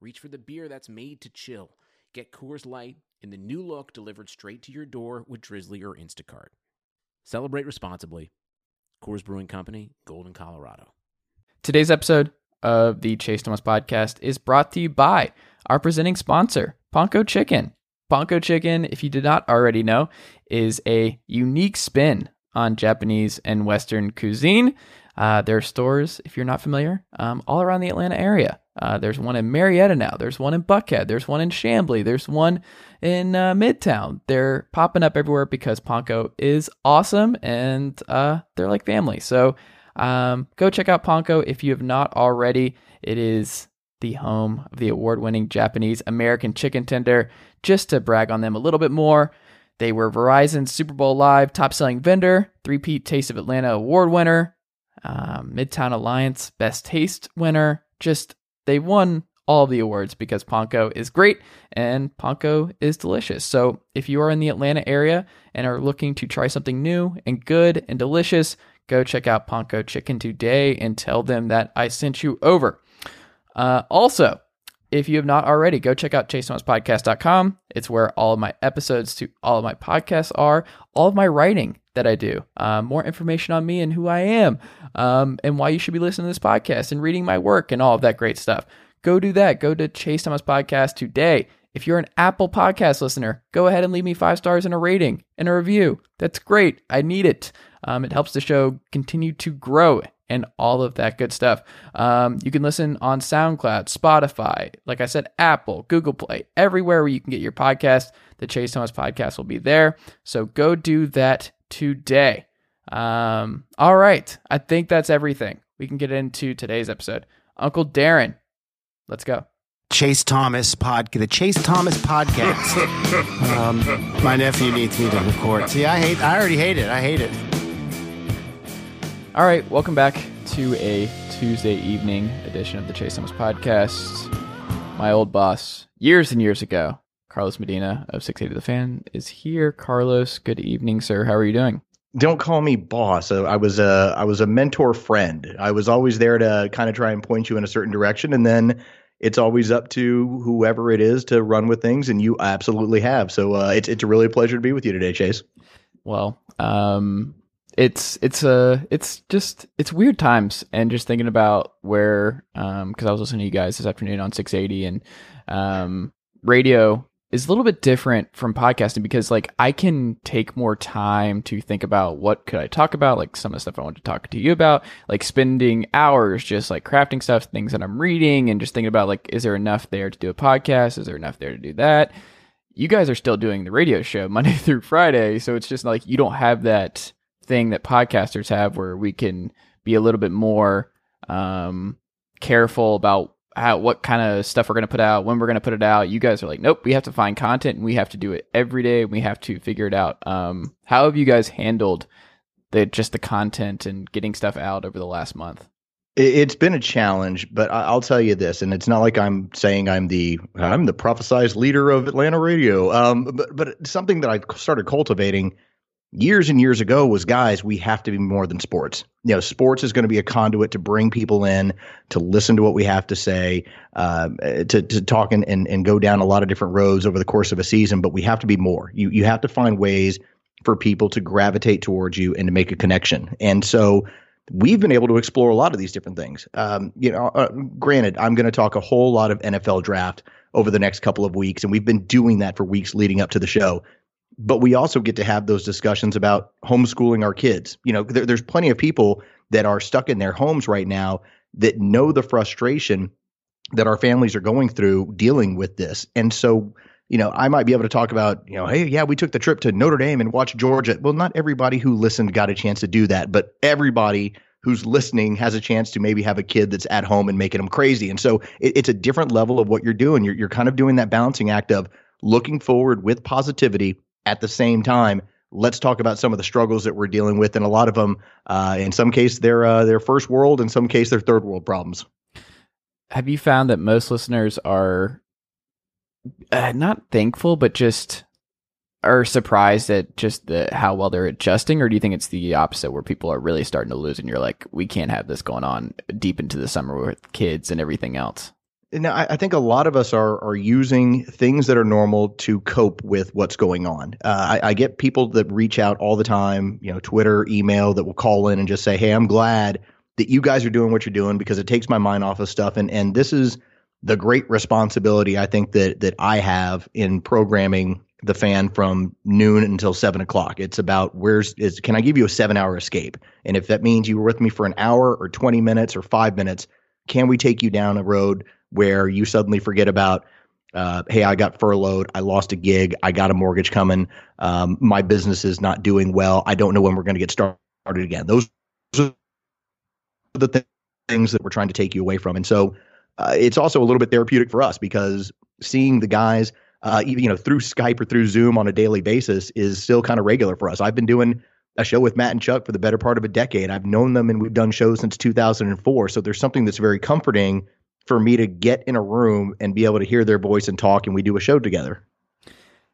reach for the beer that's made to chill. Get Coors Light in the new look delivered straight to your door with Drizzly or Instacart. Celebrate responsibly. Coors Brewing Company, Golden, Colorado. Today's episode of the Chase Thomas podcast is brought to you by our presenting sponsor, Ponko Chicken. Ponko Chicken, if you did not already know, is a unique spin on Japanese and Western cuisine. Uh, there are stores, if you're not familiar, um, all around the Atlanta area. Uh, there's one in Marietta now. There's one in Buckhead. There's one in Chamblee. There's one in uh, Midtown. They're popping up everywhere because Ponko is awesome and uh, they're like family. So um, go check out Ponko if you have not already. It is the home of the award winning Japanese American chicken tender. Just to brag on them a little bit more, they were Verizon's Super Bowl Live top selling vendor, three Peat Taste of Atlanta award winner, um, Midtown Alliance Best Taste winner. Just they won all the awards because Ponko is great and Ponko is delicious. So if you are in the Atlanta area and are looking to try something new and good and delicious, go check out Ponko Chicken today and tell them that I sent you over. Uh, also, if you have not already, go check out chasethomaspodcast.com. It's where all of my episodes to all of my podcasts are, all of my writing that I do, uh, more information on me and who I am, um, and why you should be listening to this podcast and reading my work and all of that great stuff. Go do that. Go to Chase Thomas Podcast today. If you're an Apple Podcast listener, go ahead and leave me five stars and a rating and a review. That's great. I need it. Um, it helps the show continue to grow and all of that good stuff. Um, you can listen on SoundCloud, Spotify, like I said, Apple, Google Play, everywhere where you can get your podcast. The Chase Thomas podcast will be there. So go do that today. Um, all right. I think that's everything. We can get into today's episode. Uncle Darren, let's go. Chase Thomas pod, the Chase Thomas podcast. um, my nephew needs me to record. See, I hate. I already hate it. I hate it. All right, welcome back to a Tuesday evening edition of the Chase Thomas podcast. My old boss, years and years ago, Carlos Medina of 680 The Fan, is here. Carlos, good evening, sir. How are you doing? Don't call me boss. I was a I was a mentor friend. I was always there to kind of try and point you in a certain direction, and then it's always up to whoever it is to run with things, and you absolutely have. So uh, it's it's a really pleasure to be with you today, Chase. Well, um, it's it's a uh, it's just it's weird times and just thinking about where um because I was listening to you guys this afternoon on 680 and um radio is a little bit different from podcasting because like I can take more time to think about what could I talk about like some of the stuff I want to talk to you about like spending hours just like crafting stuff things that I'm reading and just thinking about like is there enough there to do a podcast? Is there enough there to do that? You guys are still doing the radio show Monday through Friday so it's just like you don't have that thing that podcasters have where we can be a little bit more um, careful about how what kind of stuff we're going to put out, when we're going to put it out. You guys are like, nope, we have to find content and we have to do it every day. And We have to figure it out. Um, how have you guys handled the just the content and getting stuff out over the last month? It's been a challenge, but I'll tell you this, and it's not like I'm saying I'm the I'm the prophesized leader of Atlanta radio. Um, but but something that I started cultivating years and years ago was guys we have to be more than sports. You know sports is going to be a conduit to bring people in to listen to what we have to say uh, to, to talk and, and, and go down a lot of different roads over the course of a season but we have to be more. You, you have to find ways for people to gravitate towards you and to make a connection. And so we've been able to explore a lot of these different things. Um, you know uh, granted i'm going to talk a whole lot of nfl draft over the next couple of weeks and we've been doing that for weeks leading up to the show but we also get to have those discussions about homeschooling our kids. You know, there, there's plenty of people that are stuck in their homes right now that know the frustration that our families are going through dealing with this. And so, you know, I might be able to talk about, you know, hey, yeah, we took the trip to Notre Dame and watched Georgia. Well, not everybody who listened got a chance to do that, but everybody who's listening has a chance to maybe have a kid that's at home and making them crazy. And so it, it's a different level of what you're doing. You're, you're kind of doing that balancing act of looking forward with positivity at the same time. Let's talk about some of the struggles that we're dealing with, and a lot of them, uh, in some case, they're uh, they're first world, in some case, they're third world problems. Have you found that most listeners are uh, not thankful, but just are surprised at just the how well they're adjusting, or do you think it's the opposite, where people are really starting to lose, and you're like, we can't have this going on deep into the summer with kids and everything else? Now, I, I think a lot of us are are using things that are normal to cope with what's going on. Uh, I, I get people that reach out all the time, you know, Twitter, email, that will call in and just say, "Hey, I'm glad that you guys are doing what you're doing because it takes my mind off of stuff." And and this is the great responsibility I think that that I have in programming the fan from noon until seven o'clock. It's about where's is can I give you a seven hour escape? And if that means you were with me for an hour or 20 minutes or five minutes, can we take you down a road where you suddenly forget about, uh, hey, I got furloughed, I lost a gig, I got a mortgage coming, um, my business is not doing well, I don't know when we're going to get started again. Those are the th- things that we're trying to take you away from. And so uh, it's also a little bit therapeutic for us because seeing the guys – uh, you know, through Skype or through Zoom on a daily basis is still kind of regular for us. I've been doing a show with Matt and Chuck for the better part of a decade. I've known them and we've done shows since 2004. So there's something that's very comforting for me to get in a room and be able to hear their voice and talk and we do a show together.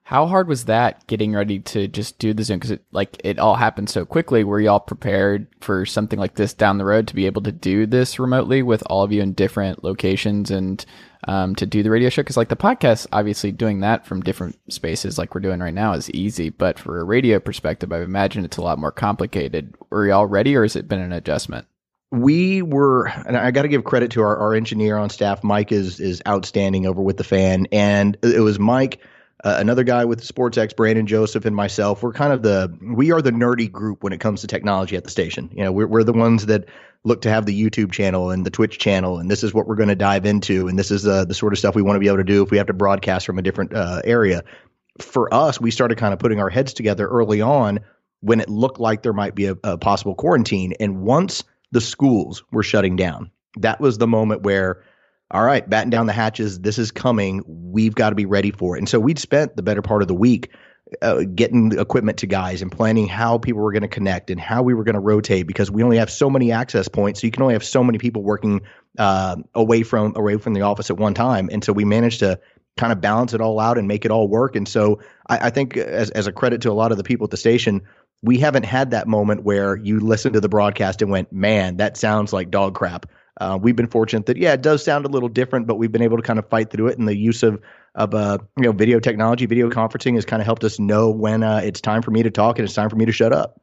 How hard was that getting ready to just do the Zoom? Because it, like it all happened so quickly. Were y'all prepared for something like this down the road to be able to do this remotely with all of you in different locations and um, to do the radio show because like the podcast obviously doing that from different spaces like we're doing right now is easy but for a radio perspective i imagine it's a lot more complicated were you all ready or has it been an adjustment we were and i got to give credit to our, our engineer on staff mike is is outstanding over with the fan and it was mike uh, another guy with SportsX, Brandon Joseph, and myself. We're kind of the we are the nerdy group when it comes to technology at the station. You know, we're we're the ones that look to have the YouTube channel and the Twitch channel, and this is what we're going to dive into, and this is the the sort of stuff we want to be able to do if we have to broadcast from a different uh, area. For us, we started kind of putting our heads together early on when it looked like there might be a, a possible quarantine, and once the schools were shutting down, that was the moment where all right, batten down the hatches. This is coming. We've got to be ready for it. And so we'd spent the better part of the week uh, getting equipment to guys and planning how people were going to connect and how we were going to rotate because we only have so many access points. So you can only have so many people working uh, away from away from the office at one time. And so we managed to kind of balance it all out and make it all work. And so I, I think as as a credit to a lot of the people at the station, we haven't had that moment where you listened to the broadcast and went, "Man, that sounds like dog crap." Uh, we've been fortunate that yeah, it does sound a little different, but we've been able to kind of fight through it. And the use of of uh, you know video technology, video conferencing has kind of helped us know when uh, it's time for me to talk and it's time for me to shut up.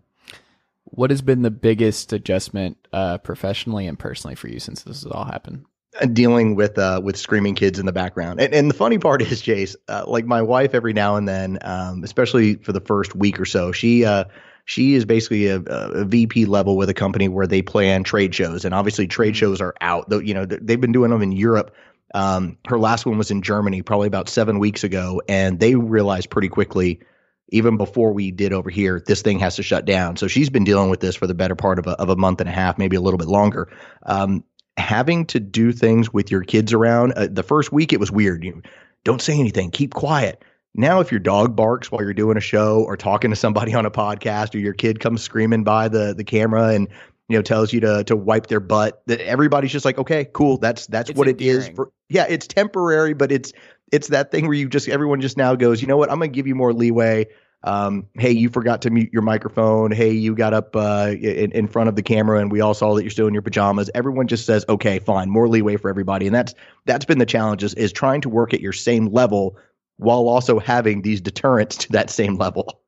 What has been the biggest adjustment uh, professionally and personally for you since this has all happened? Dealing with uh, with screaming kids in the background, and, and the funny part is, Chase, uh, like my wife, every now and then, um, especially for the first week or so, she uh, she is basically a, a, VP level with a company where they plan trade shows, and obviously trade mm-hmm. shows are out. Though you know they've been doing them in Europe. Um, her last one was in Germany, probably about seven weeks ago, and they realized pretty quickly, even before we did over here, this thing has to shut down. So she's been dealing with this for the better part of a, of a month and a half, maybe a little bit longer. Um, having to do things with your kids around, uh, the first week it was weird. You don't say anything, keep quiet now, if your dog barks while you're doing a show or talking to somebody on a podcast, or your kid comes screaming by the the camera and you know tells you to to wipe their butt, that everybody's just like, okay, cool, that's that's it's what endearing. it is. For, yeah, it's temporary, but it's it's that thing where you just everyone just now goes, you know what, I'm gonna give you more leeway. Um, hey, you forgot to mute your microphone. Hey, you got up uh, in, in front of the camera, and we all saw that you're still in your pajamas. Everyone just says, okay, fine, more leeway for everybody, and that's that's been the challenge is, is trying to work at your same level while also having these deterrents to that same level.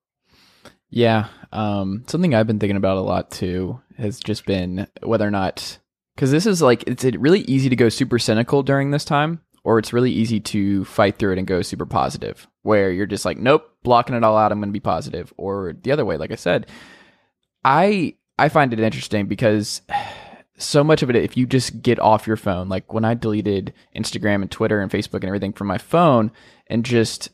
Yeah. Um, something I've been thinking about a lot too has just been whether or not, because this is like, it's really easy to go super cynical during this time, or it's really easy to fight through it and go super positive, where you're just like, nope, blocking it all out, I'm going to be positive. Or the other way, like I said, I I find it interesting because so much of it, if you just get off your phone, like when I deleted Instagram and Twitter and Facebook and everything from my phone, and just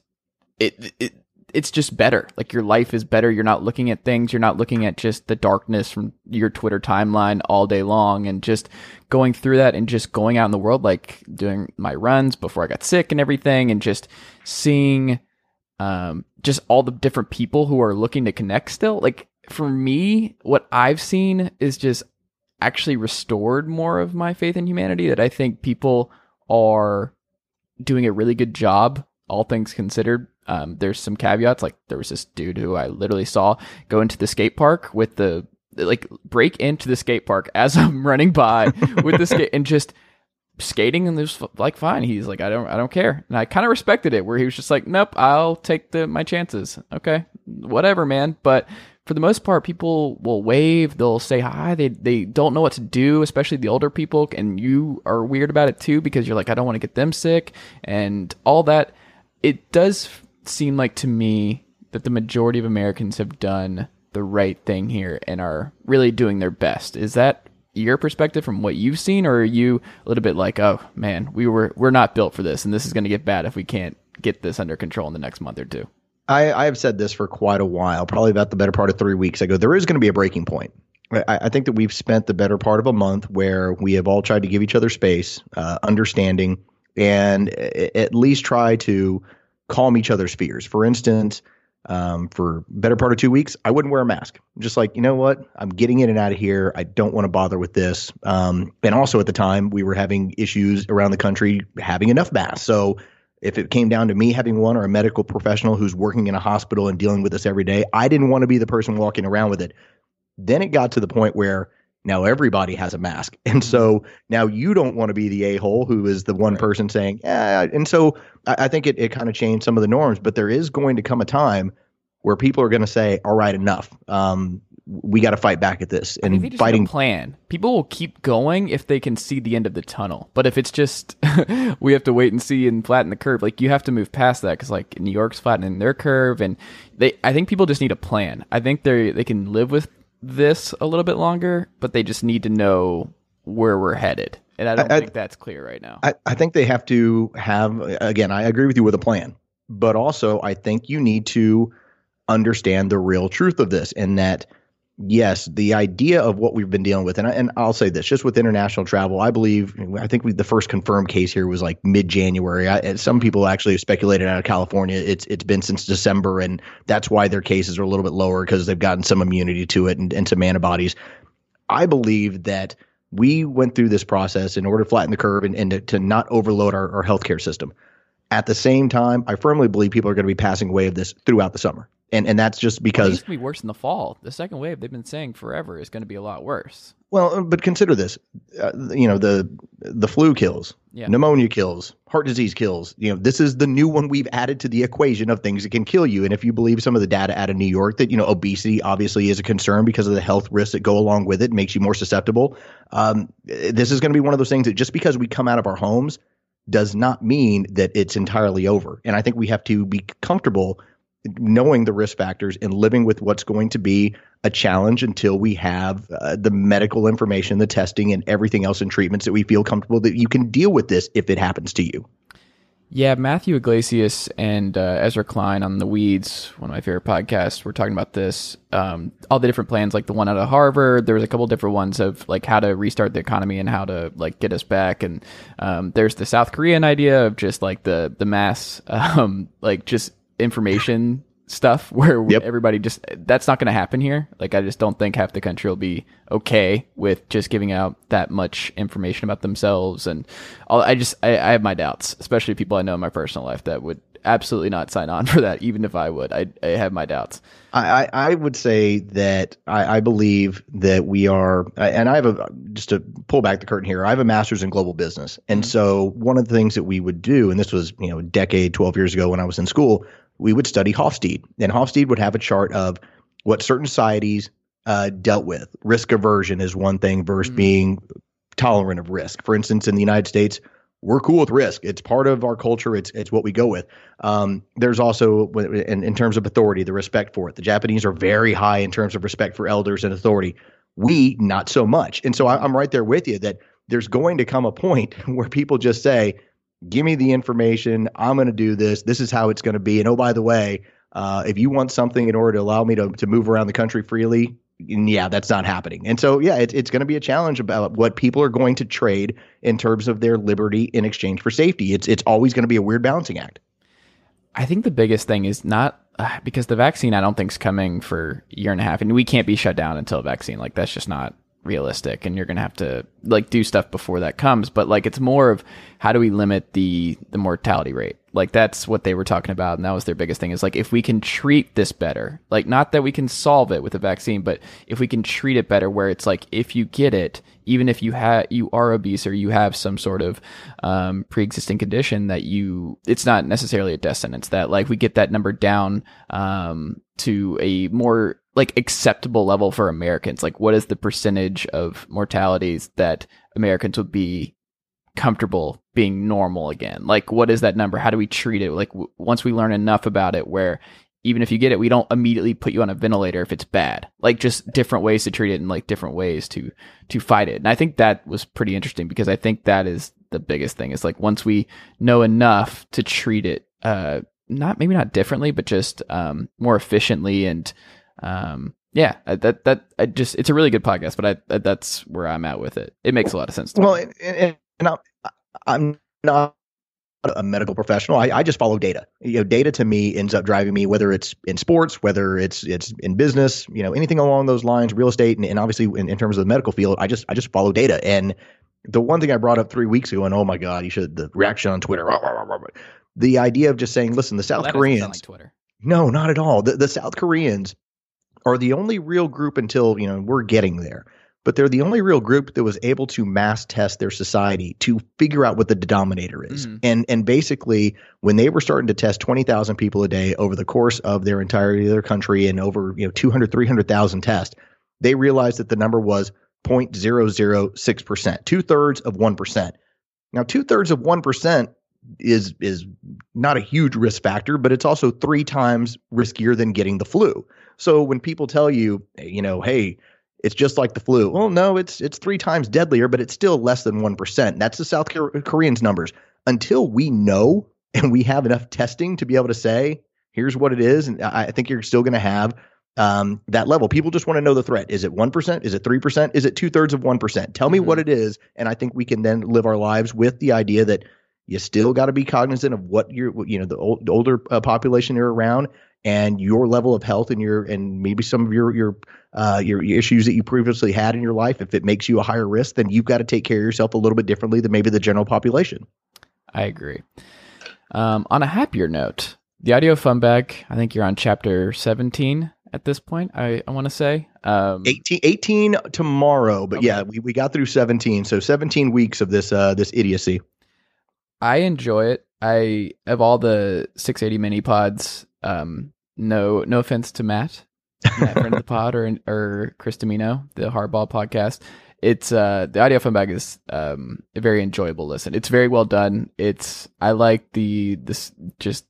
it, it it's just better. Like your life is better. You're not looking at things. You're not looking at just the darkness from your Twitter timeline all day long and just going through that and just going out in the world, like doing my runs before I got sick and everything and just seeing, um, just all the different people who are looking to connect still. Like for me, what I've seen is just actually restored more of my faith in humanity that I think people are doing a really good job, all things considered, um, there's some caveats. Like there was this dude who I literally saw go into the skate park with the like break into the skate park as I'm running by with the skate and just skating and there's like fine. He's like I don't I don't care, and I kind of respected it where he was just like nope I'll take the my chances. Okay, whatever, man. But for the most part, people will wave, they'll say hi, they they don't know what to do, especially the older people, and you are weird about it too because you're like I don't want to get them sick and all that. It does seem like to me that the majority of Americans have done the right thing here and are really doing their best. Is that your perspective from what you've seen, or are you a little bit like, oh man, we were we're not built for this, and this is going to get bad if we can't get this under control in the next month or two? I, I have said this for quite a while, probably about the better part of three weeks ago. There is going to be a breaking point. I, I, think that we've spent the better part of a month where we have all tried to give each other space, uh, understanding, and at least try to calm each other's fears. For instance, um, for better part of two weeks, I wouldn't wear a mask. just like, you know what? I'm getting in and out of here. I don't want to bother with this. Um, and also at the time, we were having issues around the country having enough masks. So if it came down to me having one or a medical professional who's working in a hospital and dealing with this every day, I didn't want to be the person walking around with it. Then it got to the point where now everybody has a mask. And so now you don't want to be the a hole who is the one right. person saying, yeah. And so I, I think it, it kind of changed some of the norms, but there is going to come a time where people are going to say, all right, enough. Um, we got to fight back at this and fighting plan. People will keep going if they can see the end of the tunnel. But if it's just we have to wait and see and flatten the curve, like you have to move past that because like New York's flattening their curve, and they. I think people just need a plan. I think they they can live with this a little bit longer, but they just need to know where we're headed. And I don't I, think that's clear right now. I, I think they have to have, again, I agree with you with a plan, but also I think you need to understand the real truth of this and that yes, the idea of what we've been dealing with, and, I, and I'll say this, just with international travel, I believe, I think we, the first confirmed case here was like mid-January. Some people actually speculated out of California, it's it's been since December, and that's why their cases are a little bit lower because they've gotten some immunity to it and, and some antibodies. I believe that we went through this process in order to flatten the curve and, and to, to not overload our, our healthcare system. At the same time, I firmly believe people are going to be passing away of this throughout the summer and and that's just because it's going to be worse in the fall. The second wave they've been saying forever is going to be a lot worse. Well, uh, but consider this, uh, you know the the flu kills, yeah. pneumonia kills, heart disease kills. You know this is the new one we've added to the equation of things that can kill you. And if you believe some of the data out of New York, that you know obesity obviously is a concern because of the health risks that go along with it, makes you more susceptible. Um, this is going to be one of those things that just because we come out of our homes does not mean that it's entirely over. And I think we have to be comfortable knowing the risk factors and living with what's going to be a challenge until we have uh, the medical information, the testing, and everything else and treatments that we feel comfortable that you can deal with this if it happens to you. Yeah, Matthew Yglesias and uh, Ezra Klein on the Weeds, one of my favorite podcasts, were talking about this. Um, all the different plans, like the one out of Harvard. There was a couple different ones of like how to restart the economy and how to like get us back. And um, there's the South Korean idea of just like the the mass, um, like just information stuff where yep. everybody just that's not going to happen here. Like I just don't think half the country will be okay with just giving out that much information about themselves and all, I just I, I have my doubts, especially people I know in my personal life that would absolutely not sign on for that, even if I would. I, I have my doubts. I, I would say that I, I believe that we are, and I have a just to pull back the curtain here. I have a master's in global business, and mm-hmm. so one of the things that we would do, and this was you know a decade, twelve years ago when I was in school, we would study Hofstede. And Hofstede would have a chart of what certain societies uh, dealt with. Risk aversion is one thing versus mm. being tolerant of risk. For instance, in the United States, we're cool with risk. It's part of our culture. It's it's what we go with. Um, there's also in, in terms of authority, the respect for it. The Japanese are very high in terms of respect for elders and authority. We not so much. And so I, I'm right there with you that there's going to come a point where people just say, give me the information. I'm going to do this. This is how it's going to be. And oh, by the way, Uh, if you want something in order to allow me to, to move around the country freely, yeah, that's not happening. And so, yeah, it's, it's going to be a challenge about what people are going to trade in terms of their liberty in exchange for safety. It's it's always going to be a weird balancing act. I think the biggest thing is not uh, because the vaccine I don't think is coming for a year and a half, and we can't be shut down until a vaccine. Like that's just not realistic, and you're gonna have to like do stuff before that comes. But like it's more of how do we limit the the mortality rate? Like that's what they were talking about, and that was their biggest thing. Is like if we can treat this better, like not that we can solve it with a vaccine, but if we can treat it better, where it's like if you get it, even if you have you are obese or you have some sort of um, pre-existing condition that you it's not necessarily a death sentence that like we get that number down um, to a more like acceptable level for Americans like what is the percentage of mortalities that Americans would be comfortable being normal again like what is that number how do we treat it like w- once we learn enough about it where even if you get it, we don't immediately put you on a ventilator if it's bad. Like just different ways to treat it and like different ways to to fight it. And I think that was pretty interesting because I think that is the biggest thing. Is like once we know enough to treat it, uh, not maybe not differently, but just um, more efficiently and um, yeah, that that I just it's a really good podcast. But I, that's where I'm at with it. It makes a lot of sense. well, and, and, and I'm, I'm not a medical professional. I, I, just follow data. You know, data to me ends up driving me, whether it's in sports, whether it's it's in business, you know, anything along those lines, real estate, and, and obviously in, in, terms of the medical field, I just I just follow data. And the one thing I brought up three weeks ago, and oh my god, you should the reaction on Twitter, the idea of just saying, listen, the South well, Koreans, like Twitter. no, not at all. The, the South Koreans are the only real group until you know we're getting there but they're the only real group that was able to mass test their society to figure out what the denominator is. Mm-hmm. And and basically, when they were starting to test 20,000 people a day over the course of their entirety of their country and over you know 200 300,000 tests, they realized that the number was 0.006%, two thirds of 1%. Now, two thirds of 1% is is not a huge risk factor, but it's also three times riskier than getting the flu. So when people tell you, you know, hey, it's just like the flu. Well, no, it's it's three times deadlier, but it's still less than one percent. That's the South Koreans' numbers. Until we know and we have enough testing to be able to say, here's what it is, and I think you're still going to have um, that level. People just want to know the threat. Is it one percent? Is it three percent? Is it two thirds of one percent? Tell me mm-hmm. what it is, and I think we can then live our lives with the idea that you still got to be cognizant of what you're, you know, the, old, the older uh, population you're around and your level of health and your and maybe some of your your uh, your, your, issues that you previously had in your life, if it makes you a higher risk, then you've got to take care of yourself a little bit differently than maybe the general population. I agree. Um, on a happier note, the audio fun bag, I think you're on chapter 17 at this point, I, I want to say. Um, 18, 18 tomorrow, but okay. yeah, we, we got through 17. So 17 weeks of this uh, this idiocy. I enjoy it. I of all the 680 mini pods, um, no no offense to Matt, Matt friend of the pod or or Chris Dimino, the Hardball podcast. It's uh the audio fun bag is um a very enjoyable listen. It's very well done. It's I like the this just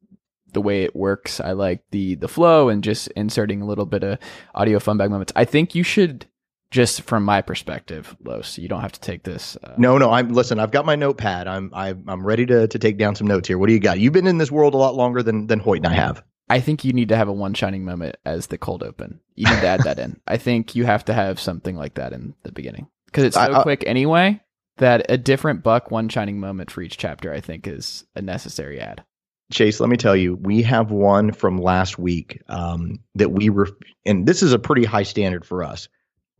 the way it works. I like the the flow and just inserting a little bit of audio fun bag moments. I think you should just from my perspective, Los. You don't have to take this. Uh, no, no. I'm listen. I've got my notepad. I'm I'm I'm ready to to take down some notes here. What do you got? You've been in this world a lot longer than than Hoyt and I have. I think you need to have a one shining moment as the cold open. You need to add that in. I think you have to have something like that in the beginning because it's so I, quick anyway that a different buck one shining moment for each chapter I think is a necessary add. Chase, let me tell you, we have one from last week um, that we were, and this is a pretty high standard for us.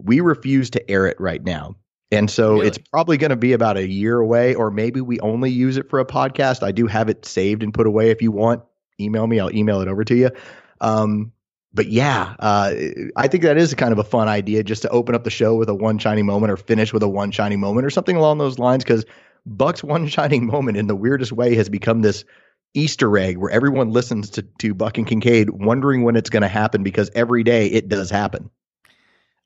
We refuse to air it right now. And so really? it's probably going to be about a year away, or maybe we only use it for a podcast. I do have it saved and put away if you want email me, I'll email it over to you. Um, but yeah, uh, I think that is kind of a fun idea just to open up the show with a one shining moment or finish with a one shining moment or something along those lines. Because Buck's one shining moment in the weirdest way has become this Easter egg where everyone listens to, to Buck and Kincade wondering when it's going to happen because every day it does happen.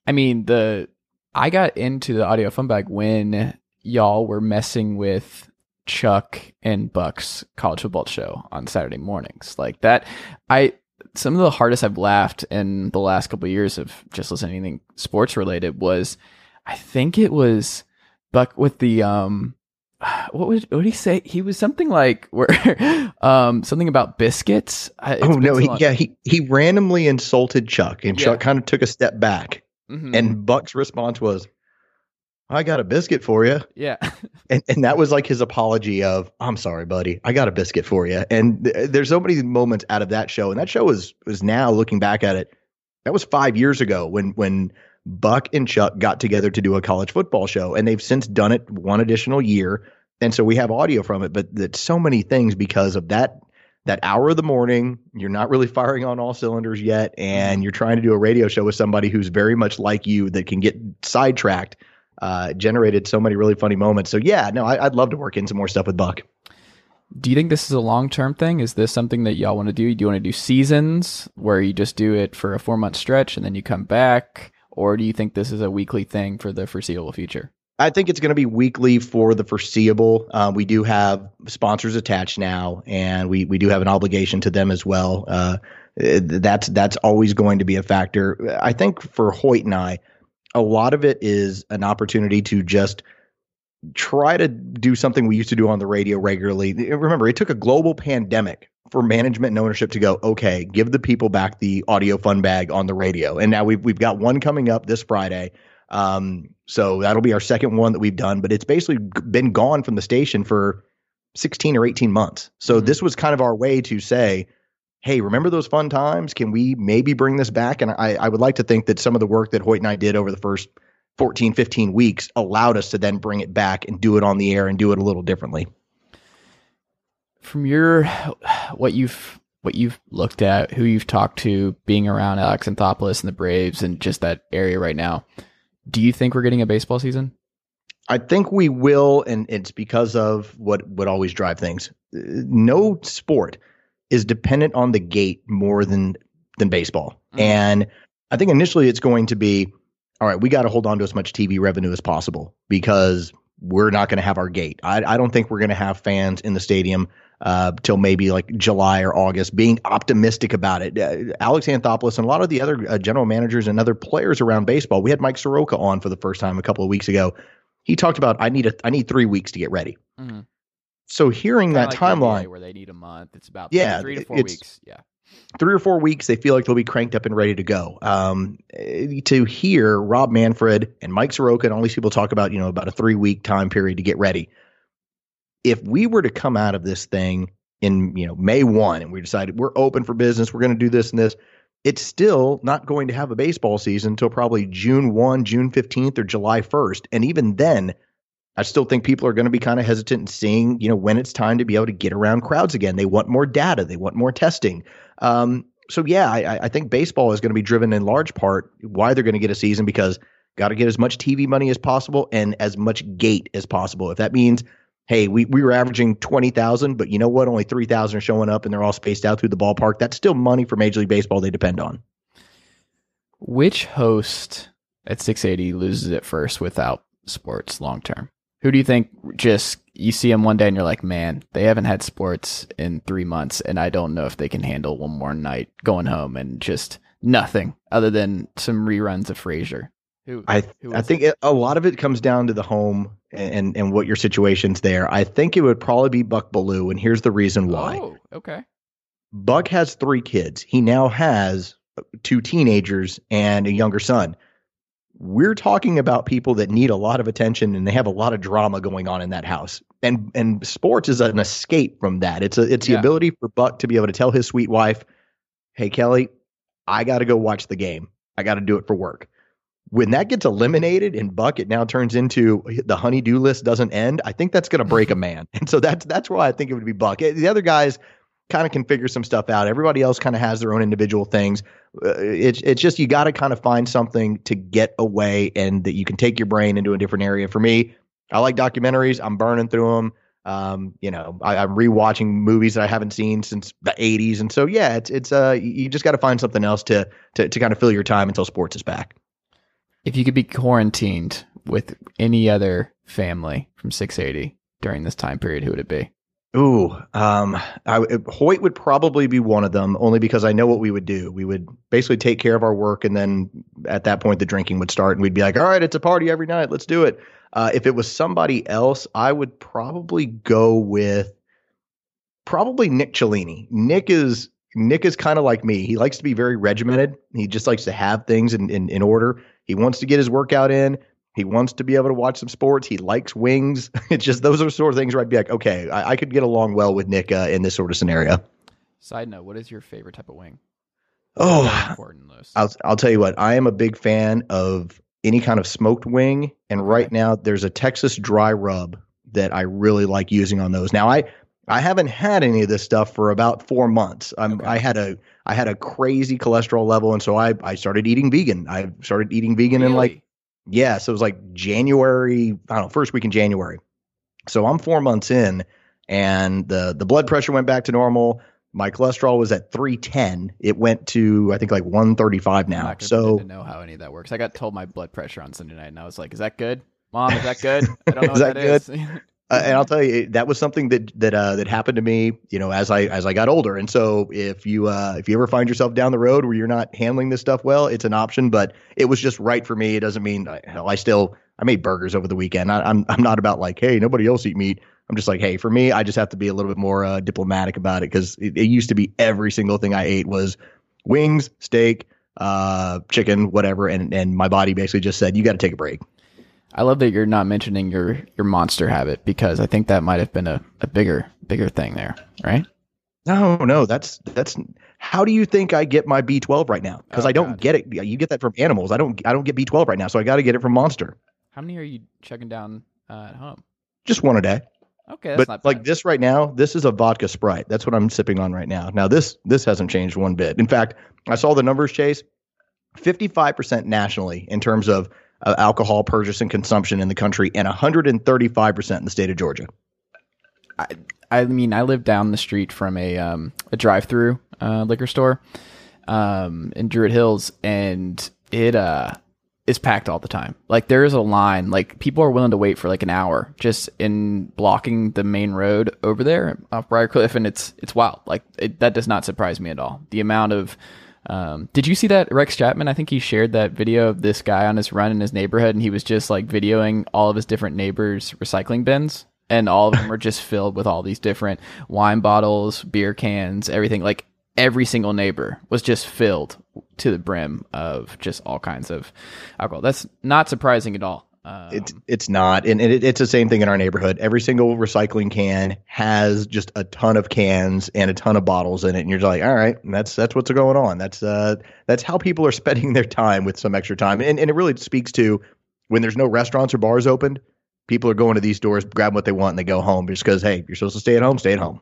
I mean, the I got into the audio fun bag when y'all were messing with Chuck and Buck's college football show on Saturday mornings. Like that, I some of the hardest I've laughed in the last couple of years of just listening to anything sports related was, I think it was Buck with the um what was what did he say? He was something like where um something about biscuits. It's oh no, he, yeah, he he randomly insulted Chuck, and Yeah. Chuck kind of took a step back, Mhm. and Buck's response was, "I got a biscuit for you," yeah, and and that was like his apology of, "I'm sorry, buddy, I got a biscuit for you." And th- there's so many moments out of that show, and that show was was now looking back at it, that was five years ago when when Buck and Chuck got together to do a college football show, and they've since done it one additional year, and so we have audio from it. But that so many things because of that that hour of the morning, you're not really firing on all cylinders yet, and you're trying to do a radio show with somebody who's very much like you that can get sidetracked. Uh, generated so many really funny moments. So yeah, no, I, I'd love to work in some more stuff with Buck. Do you think this is a long term thing? Is this something that y'all want to do? Do you want to do seasons where you just do it for a four month stretch and then you come back? Or do you think this is a weekly thing for the foreseeable future? I think it's going to be weekly for the foreseeable. Uh, we do have sponsors attached now, and we we do have an obligation to them as well. Uh, eh, that's that's always going to be a factor. I think for Hoyt and I, a lot of it is an opportunity to just try to do something we used to do on the radio regularly. Remember, it took a global pandemic for management and ownership to go, okay, give the people back the audio fun bag on the radio. And now we've we've got one coming up this Friday. Um, so that'll be our second one that we've done, but it's basically been gone from the station for 16 or 18 months. So Mhm. this was kind of our way to say, hey, remember those fun times? Can we maybe bring this back? And I, I would like to think that some of the work that Hoyt and I did over the first 14, 15 weeks allowed us to then bring it back and do it on the air and do it a little differently. From your what you've what you've looked at, who you've talked to, being around Alex Anthopoulos and the Braves and just that area right now, do you think we're getting a baseball season? I think we will, and it's because of what would always drive things. Uh, No sport is dependent on the gate more than than baseball, Mhm. and I think initially it's going to be, all right, we got to hold on to as much TV revenue as possible because we're not going to have our gate. I, I don't think we're going to have fans in the stadium uh, till maybe like July or August. Being optimistic about it, uh, Alex Anthopoulos and a lot of the other uh, general managers and other players around baseball. We had Mike Soroka on for the first time a couple of weeks ago he talked about I need a I need three weeks to get ready. Mhm. So hearing Kinda that like timeline, where they need a month, it's about Yeah, three to four weeks. Yeah. three or four weeks, they feel like they'll be cranked up and ready to go. Um, to hear Rob Manfred and Mike Soroka and all these people talk about you know about a three week time period to get ready. If we were to come out of this thing in you know May one and we decided we're open for business, we're going to do this and this. It's still not going to have a baseball season until probably June 1, June 15th, or July 1st. And even then, I still think people are going to be kind of hesitant in seeing, you know, when it's time to be able to get around crowds again. They want more data, they want more testing. Um, so yeah, I, I think baseball is going to be driven in large part why they're going to get a season because got to get as much TV money as possible and as much gate as possible. If that means, hey, we, we were averaging twenty thousand, but you know what, only three thousand are showing up and they're all spaced out through the ballpark. That's still money for Major League Baseball they depend on. Which host at 680 loses it first without sports long term? Who do you think just you see them one day and you're like, man, they haven't had sports in three months, and I don't know if they can handle one more night going home and just nothing other than some reruns of Frasier. Who I who I think it, a lot of it comes down to the home and and what your situation's there. I think it would probably be Buck Belue, and here's the reason why. Oh, okay. Buck has three kids. He now has two teenagers and a younger son. We're talking about people that need a lot of attention and they have a lot of drama going on in that house. And and sports is an escape from that. It's a it's the Yeah. ability for Buck to be able to tell his sweet wife, "Hey Kelly, I got to go watch the game. I got to do it for work." When that gets eliminated and Buck it now turns into the honeydew list doesn't end, I think that's going to break a man. And so that's that's why I think it would be Buck. The other guys kind of can figure some stuff out. Everybody else kind of has their own individual things. Uh, it's it's just you got to kind of find something to get away and that you can take your brain into a different area. For me, I like documentaries. I'm burning through them. Um, you know, I, I'm rewatching movies that I haven't seen since the 80s, and so yeah, it's it's uh you just got to find something else to to to kind of fill your time until sports is back. If you could be quarantined with any other family from 680 during this time period, who would it be? Ooh, um, I, Hoyt would probably be one of them, only because I know what we would do. We would basically take care of our work, and then at that point, the drinking would start, and we'd be like, "All right, it's a party every night. Let's do it." Uh, if it was somebody else, I would probably go with probably Nick Cellini. Nick is Nick is kind of like me. He likes to be very regimented. He just likes to have things in, in, in order. He wants to get his workout in. He wants to be able to watch some sports. He likes wings. It's just those are sort of things where I'd be like, okay, I, I could get along well with Nick uh, in this sort of scenario. Side note: What is your favorite type of wing? Oh, important list. I'll I'll tell you what. I am a big fan of any kind of smoked wing, and right now there's a Texas dry rub that I really like using on those. Now I I haven't had any of this stuff for about four months. I'm Okay. I had a I had a crazy cholesterol level, and so I I started eating vegan. I started eating vegan in like Really? yeah, so it was like January, I don't know, first week in January. So I'm four months in, and the the blood pressure went back to normal. My cholesterol was at 310. It went to I think like 135 I'm now. gonna So know how any of that works. I got told my blood pressure on Sunday night, and I was like, "Is that good, Mom? Is that good? I don't know Is what that that is." Uh, and I'll tell you that was something that that uh, that happened to me, you know, as I as I got older. And so if you uh, if you ever find yourself down the road where you're not handling this stuff well, it's an option. But it was just right for me. It doesn't mean I- hell, I still I made burgers over the weekend. I, I'm I'm not about like hey nobody else eat meat. I'm just like hey for me I just have to be a little bit more uh, diplomatic about it because it, it used to be every single thing I ate was wings, steak, uh, chicken, whatever, and and my body basically just said you got to take a break. I love that you're not mentioning your your monster habit because I think that might have been a, a bigger bigger thing there, right? No, no, that's that's. How do you think I get my B12 right now? Because Oh, I don't God. get it. You get that from animals. I don't. I don't get B12 right now, so I got to get it from Monster. How many are you checking down uh, at home? Just one a day. Okay, that's but not like this right now, this is a vodka Sprite. That's what I'm sipping on right now. Now this this hasn't changed one bit. In fact, I saw the numbers, Chase. 55% nationally in terms of uh, alcohol purchase and consumption in the country, and 135% in the state of Georgia. I mean, I live down the street from a um, a drive-through uh, liquor store um, in Druid Hills, and it uh is packed all the time. Like there is a line. Like people are willing to wait for like an hour just in blocking the main road over there off Briarcliff, and it's it's wild. Like it, that does not surprise me at all. The amount of um, did you see that Rex Chapman? I think he shared that video of this guy on his run in his neighborhood, and he was just like videoing all of his different neighbors' recycling bins, and all of them were just filled with all these different wine bottles, beer cans, everything. Like every single neighbor was just filled to the brim of just all kinds of alcohol. That's not surprising at all. Um, It's it's not, and it, it's the same thing in our neighborhood. Every single recycling can has just a ton of cans and a ton of bottles in it, and you're just like, all right, that's that's what's going on. That's uh that's how people are spending their time with some extra time, and and it really speaks to when there's no restaurants or bars opened, people are going to these stores, grabbing what they want, and they go home just because hey, you're supposed to stay at home, stay at home.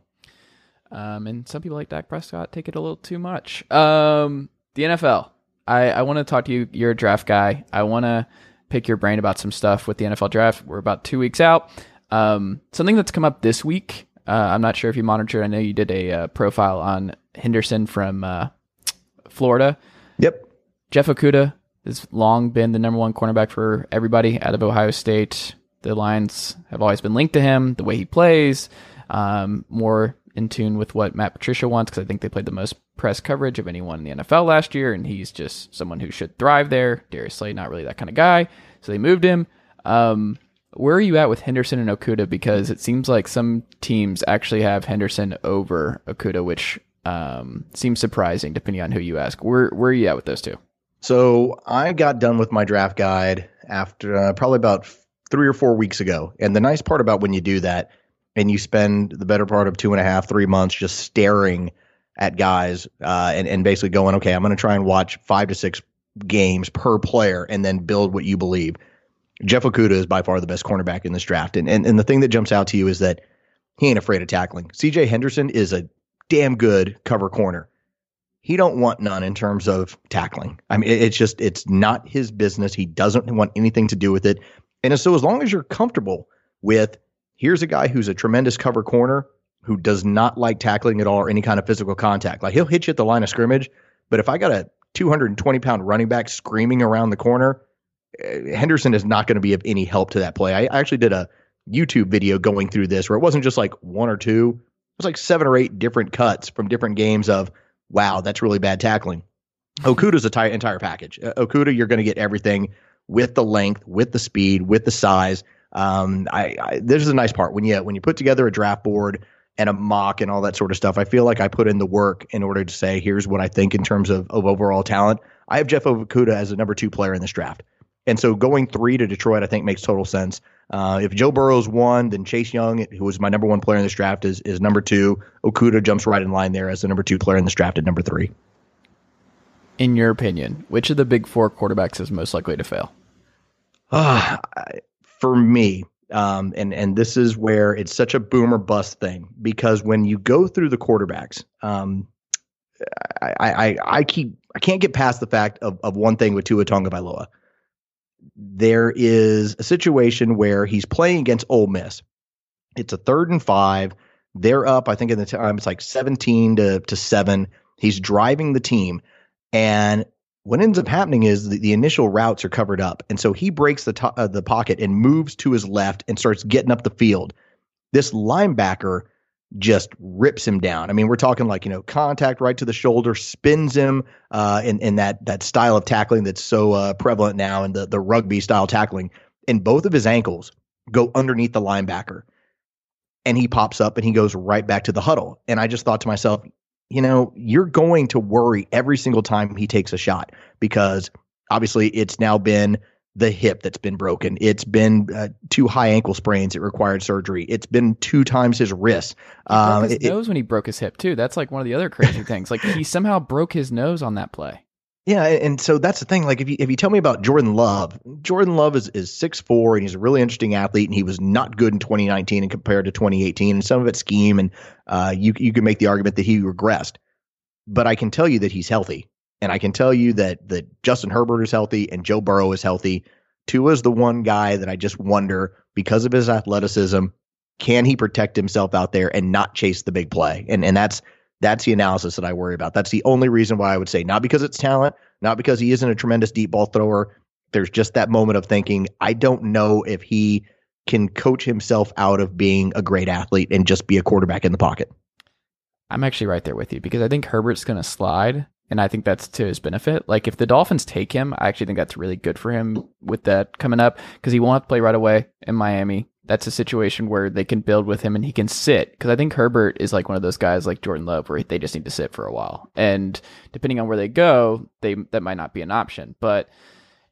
Um, and some people like Dak Prescott take it a little too much. Um, the NFL. I, I want to talk to you. You're a draft guy. I want to pick your brain about some stuff with the NFL draft. We're about two weeks out. Um, something that's come up this week. Uh, I'm not sure if you monitored. I know you did a uh, profile on Henderson from uh, Florida. Yep. Jeff Okudah has long been the number one cornerback for everybody out of Ohio State. The Lions have always been linked to him, the way he plays, um, more in tune with what Matt Patricia wants, because I think they played the most press coverage of anyone in the NFL last year, and he's just someone who should thrive there. Darius Slay, not really that kind of guy, so they moved him. Um, where are you at with Henderson and Okudah? Because it seems like some teams actually have Henderson over Okudah, which um, seems surprising depending on who you ask. Where where are you at with those two? So I got done with my draft guide after uh, probably about three or four weeks ago. And the nice part about when you do that and you spend the better part of two and a half, three months just staring at guys uh, and, and basically going, okay, I'm going to try and watch five to six games per player and then build what you believe. Jeff Okudah is by far the best cornerback in this draft. And, and, and the thing that jumps out to you is that he ain't afraid of tackling. CJ Henderson is a damn good cover corner he don't want none in terms of tackling. I mean, it- it's just it's not his business. He doesn't want anything to do with it. And so as long as you're comfortable with here's a guy who's a tremendous cover corner who does not like tackling at all or any kind of physical contact. Like he'll hit you at the line of scrimmage, but if I got a 220 pound running back screaming around the corner, eh, Henderson is not going to be of any help to that play. I actually did a YouTube video going through this where it wasn't just like one or two, it was like seven or eight different cuts from different games of, wow, that's really bad tackling. Okudah's a entire entire package. Uh, Okudah, you're going to get everything with the length, with the speed, with the size. Um, I, I this is a nice part when you when you put together a draft board and a mock and all that sort of stuff. I feel like I put in the work in order to say here's what I think in terms of, of overall talent. I have Jeff Okudah as a number two player in this draft, and so going three to Detroit I think makes total sense. Uh, if Joe Burrow's one, then Chase Young, who was my number one player in this draft, is is number two. Okudah jumps right in line there as the number two player in this draft at number three. In your opinion, which of the big four quarterbacks is most likely to fail? Uh, for me, um, and and this is where it's such a boomer bust thing because when you go through the quarterbacks, um, I, I I keep I can't get past the fact of of one thing with Tua Tagovailoa. There is a situation where he's playing against Ole Miss. It's a third and five. They're up, I think, in the time it's like seventeen to to seven. He's driving the team, and what ends up happening is the, the initial routes are covered up, and so he breaks the to- uh, the pocket and moves to his left and starts getting up the field. This linebacker just rips him down. I mean, we're talking like you know contact right to the shoulder, spins him uh, in in that that style of tackling that's so uh, prevalent now in the the rugby style tackling. And both of his ankles go underneath the linebacker, and he pops up and he goes right back to the huddle. And I just thought to myself, you know, you're going to worry every single time he takes a shot because obviously it's now been the hip that's been broken. It's been uh, two high ankle sprains. It required surgery. It's been two times his wrist. Um, his it- nose when he broke his hip too. That's like one of the other crazy things. Like he somehow broke his nose on that play. Yeah, and so that's the thing. Like, if you if you tell me about Jordan Love, Jordan Love is is six four, and he's a really interesting athlete, and he was not good in 2019 and compared to 2018, and some of it's scheme, and uh, you you can make the argument that he regressed, but I can tell you that he's healthy, and I can tell you that that Justin Herbert is healthy and Joe Burrow is healthy. Tua is the one guy that I just wonder because of his athleticism, can he protect himself out there and not chase the big play? And and that's that's the analysis that I worry about. That's the only reason why I would say not because it's talent, not because he isn't a tremendous deep ball thrower. There's just that moment of thinking, I don't know if he can coach himself out of being a great athlete and just be a quarterback in the pocket. I'm actually right there with you because I think Herbert's going to slide, and I think that's to his benefit. Like if the Dolphins take him, I actually think that's really good for him with that coming up because he won't have to play right away in Miami. That's a situation where they can build with him and he can sit because I think Herbert is like one of those guys like Jordan Love where they just need to sit for a while. And depending on where they go, they that might not be an option, but.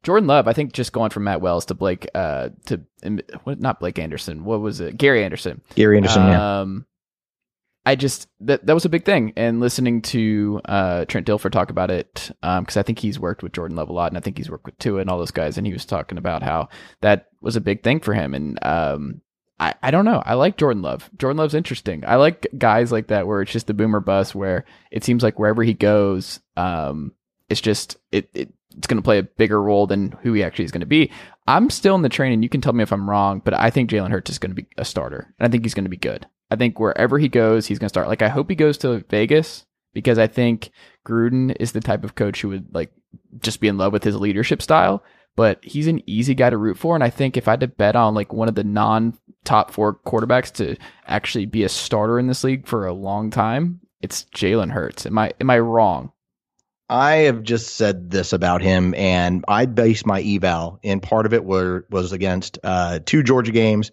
Jordan Love, I think just going from Matt Wells to Blake, uh, to um, what, not Blake Anderson, what was it? Gary Andersen. Gary Andersen, yeah. Um, I just that that was a big thing, and listening to uh, Trent Dilfer talk about it because I think he's worked with Jordan Love a lot, and I think he's worked with Tua and all those guys, and he was talking about how that was a big thing for him, and um, I I don't know, I like Jordan Love. Jordan Love's interesting. I like guys like that where it's just the boomer bus, where it seems like wherever he goes, um, it's just it it it's going to play a bigger role than who he actually is going to be. I'm still in the train, and you can tell me if I'm wrong, but I think Jalen Hurts is going to be a starter, and I think he's going to be good. I think wherever he goes, he's going to start. Like I hope he goes to Vegas because I think Gruden is the type of coach who would like just be in love with his leadership style. But he's an easy guy to root for, and I think if I had to bet on like one of the non top four quarterbacks to actually be a starter in this league for a long time, it's Jalen Hurts. Am I am I wrong? I have just said this about him, and I based my eval, and part of it were was against uh, two Georgia games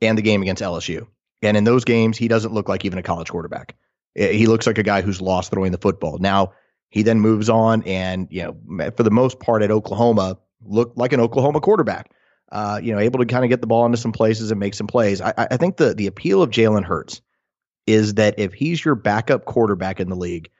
and the game against LSU. And in those games, he doesn't look like even a college quarterback. He looks like a guy who's lost throwing the football. Now he then moves on, and you know, for the most part at Oklahoma, looked like an Oklahoma quarterback. Uh, you know, able to kind of get the ball into some places and make some plays. I, I think the the appeal of Jalen Hurts is that if he's your backup quarterback in the league,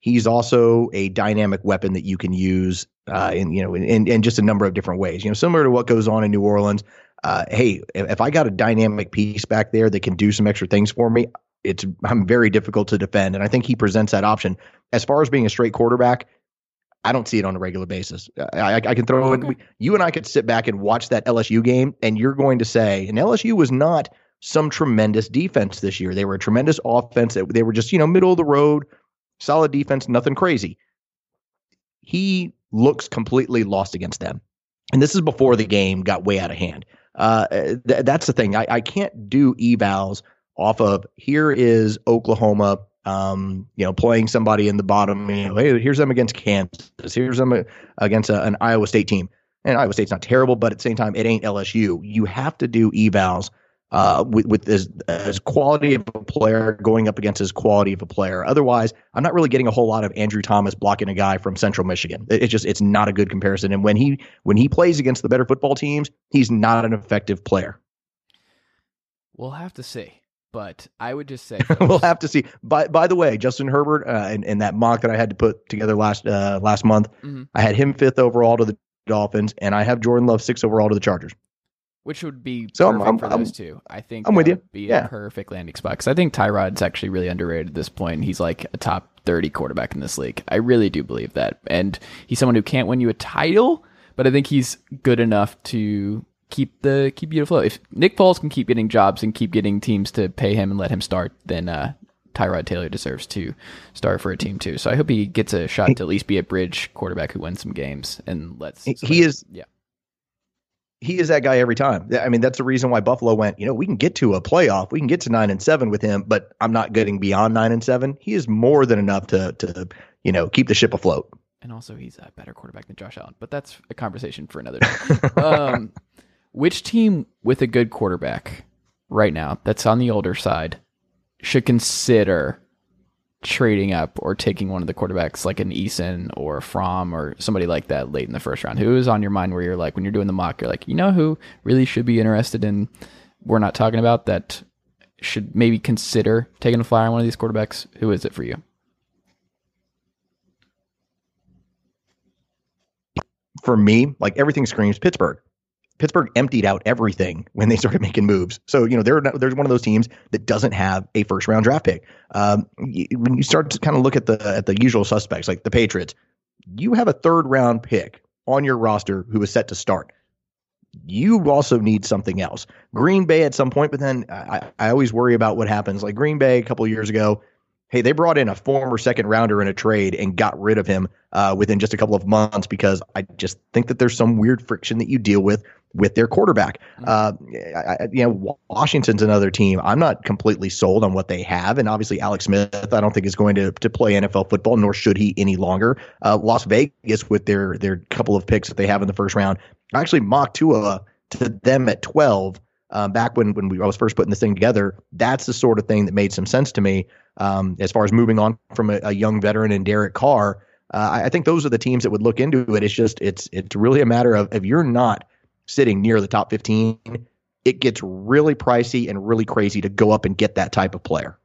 he's also a dynamic weapon that you can use uh, in you know in, in just a number of different ways. You know, similar to what goes on in New Orleans. Uh, hey, if, I got a dynamic piece back there that can do some extra things for me, it's I'm very difficult to defend, and I think he presents that option. As far as being a straight quarterback, I don't see it on a regular basis. I, I, I can throw in. You and I could sit back and watch that LSU game, and you're going to say, and LSU was not some tremendous defense this year. They were a tremendous offense. They were just you know middle of the road, solid defense, nothing crazy. He looks completely lost against them. And this is before the game got way out of hand. Uh, th- that's the thing. I, I can't do evals off of here is Oklahoma, um, you know, playing somebody in the bottom. You know, hey, here's them against Kansas. Here's them against a, an Iowa State team. And Iowa State's not terrible, but at the same time, it ain't LSU. You have to do evals uh, with, with as, as quality of a player going up against his quality of a player. Otherwise, I'm not really getting a whole lot of Andrew Thomas blocking a guy from Central Michigan. It's just it's not a good comparison. And when he when he plays against the better football teams, he's not an effective player. We'll have to see. But I would just say we'll have to see. By by the way, Justin Herbert uh, in, in that mock that I had to put together last uh, last month, mm-hmm. I had him fifth overall to the Dolphins, and I have Jordan Love sixth overall to the Chargers which would be so perfect I'm, for I'm, those two. I think I'm with you. Be yeah. a perfect landing spot because I think Tyrod's actually really underrated at this point. He's like a top thirty quarterback in this league. I really do believe that, and he's someone who can't win you a title, but I think he's good enough to keep the keep you afloat. If Nick Foles can keep getting jobs and keep getting teams to pay him and let him start, then uh, Tyrod Taylor deserves to start for a team too. So I hope he gets a shot to at least be a bridge quarterback who wins some games and lets. He is yeah he is that guy every time. I mean, that's the reason why Buffalo went, you know, we can get to a playoff. We can get to nine and seven with him, but I'm not getting beyond nine and seven. He is more than enough to, to, you know, keep the ship afloat. And also he's a better quarterback than Josh Allen, but that's a conversation for another day. um, which team with a good quarterback right now that's on the older side should consider trading up or taking one of the quarterbacks like an Eason or Fromm or somebody like that late in the first round? Who is on your mind where you're like, when you're doing the mock, you're like, you know who really should be interested in, we're not talking about that should maybe consider taking a flyer on one of these quarterbacks? Who is it for you? For me, like everything screams Pittsburgh. Pittsburgh emptied out everything when they started making moves. So you know they're there's one of those teams that doesn't have a first round draft pick. Um, when you start to kind of look at the at the usual suspects like the Patriots, you have a third round pick on your roster who is set to start. You also need something else. Green Bay at some point, but then I, I always worry about what happens. Like Green Bay a couple years ago, hey, they brought in a former second rounder in a trade and got rid of him uh, within just a couple of months because I just think that there's some weird friction that you deal with with their quarterback. Mm-hmm. Uh, I, you know, Washington's another team. I'm not completely sold on what they have, and obviously Alex Smith, I don't think is going to to play NFL football, nor should he any longer. Uh, Las Vegas with their their couple of picks that they have in the first round, I actually mocked Tua to them at 12. Um, back when when we, I was first putting this thing together, that's the sort of thing that made some sense to me um, as far as moving on from a, a young veteran and Derek Carr. Uh, I, I think those are the teams that would look into it. It's just it's it's really a matter of if you're not sitting near the top 15, it gets really pricey and really crazy to go up and get that type of player.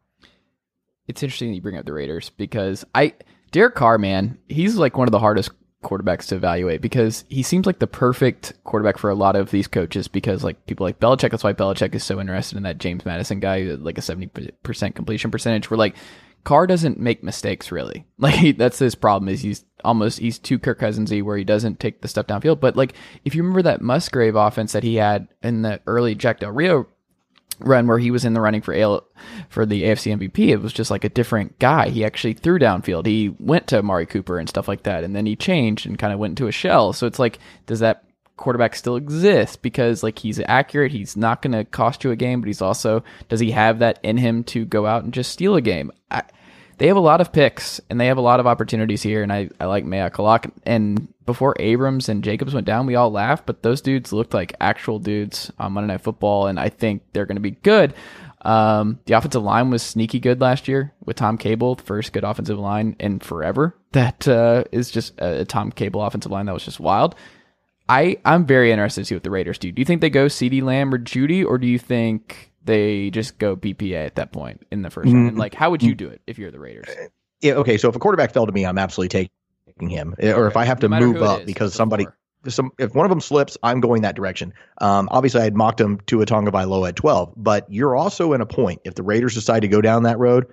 It's interesting that you bring up the Raiders because I Derek Carr, man, he's like one of the hardest quarterbacks to evaluate because he seems like the perfect quarterback for a lot of these coaches because like people like Belichick, that's why Belichick is so interested in that James Madison guy, like a 70% completion percentage. We're like, Carr doesn't make mistakes really. Like that's his problem is he's almost he's too Kirk Cousinsy where he doesn't take the stuff downfield. But like if you remember that Musgrave offense that he had in the early Jack Del Rio run where he was in the running for AL, for the AFC MVP, it was just like a different guy. He actually threw downfield. He went to Amari Cooper and stuff like that, and then he changed and kind of went into a shell. So it's like, does that quarterback still exists Because like he's accurate, he's not going to cost you a game, but he's also does he have that in him to go out and just steal a game? I, they have a lot of picks and they have a lot of opportunities here, and I, I like Mayock a. And before Abrams and Jacobs went down, we all laughed, but those dudes looked like actual dudes on Monday Night Football, and I think they're going to be good. Um, the offensive line was sneaky good last year with Tom Cable, first good offensive line in forever. That uh, is just a, a Tom Cable offensive line that was just wild. I I'm very interested to see what the Raiders do. Do you think they go CeeDee Lamb or Jeudy, or do you think they just go BPA at that point in the 1st mm-hmm. round. And like, how would you do it if you're the Raiders? Yeah. Okay. So if a quarterback fell to me, I'm absolutely taking him. Or if I have to no move up is, because somebody, some, if one of them slips, I'm going that direction. Um, obviously, I had mocked him to a Tagovailoa at 12, but you're also in a point. If the Raiders decide to go down that road,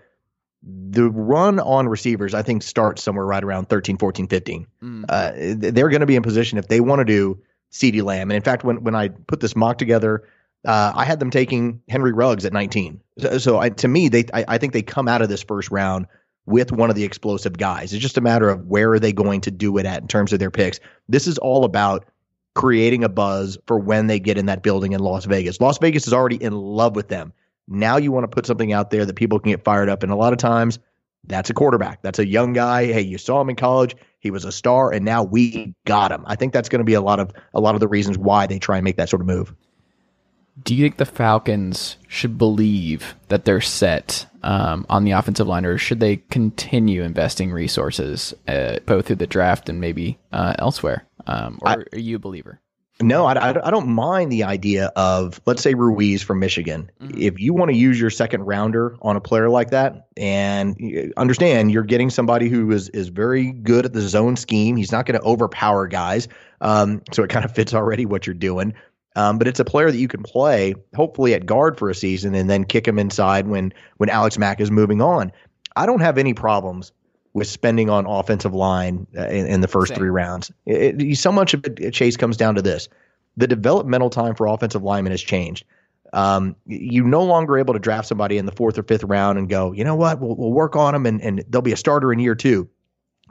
the run on receivers, I think, starts somewhere right around 13, 14, 15. Mm. Uh, they're going to be in position if they want to do CeeDee Lamb. And in fact, when, when I put this mock together, uh, I had them taking Henry Ruggs at 19. So, so I, to me, they I, I, think they come out of this first round with one of the explosive guys. It's just a matter of where are they going to do it at in terms of their picks. This is all about creating a buzz for when they get in that building in Las Vegas. Las Vegas is already in love with them. Now you want to put something out there that people can get fired up. And a lot of times that's a quarterback. That's a young guy. Hey, you saw him in college. He was a star, and now we got him. I think that's going to be a lot of a lot of the reasons why they try and make that sort of move. Do you think the Falcons should believe that they're set um, on the offensive line, or should they continue investing resources uh, both through the draft and maybe uh, elsewhere? Um, or I, are you a believer? No, I, I, don't mind the idea of, let's say, Ruiz from Michigan. Mm-hmm. If you want to use your second rounder on a player like that, and understand you're getting somebody who is is very good at the zone scheme, he's not going to overpower guys. Um, so it kind of fits already what you're doing. Um, but it's a player that you can play, hopefully at guard for a season, and then kick him inside when when Alex Mack is moving on. I don't have any problems with spending on offensive line uh, in, in the first Same. three rounds. It, it, so much of it, Chase comes down to this: the developmental time for offensive linemen has changed. Um, you no longer able to draft somebody in the fourth or fifth round and go, you know what, we'll, we'll work on them and, and they'll be a starter in year two.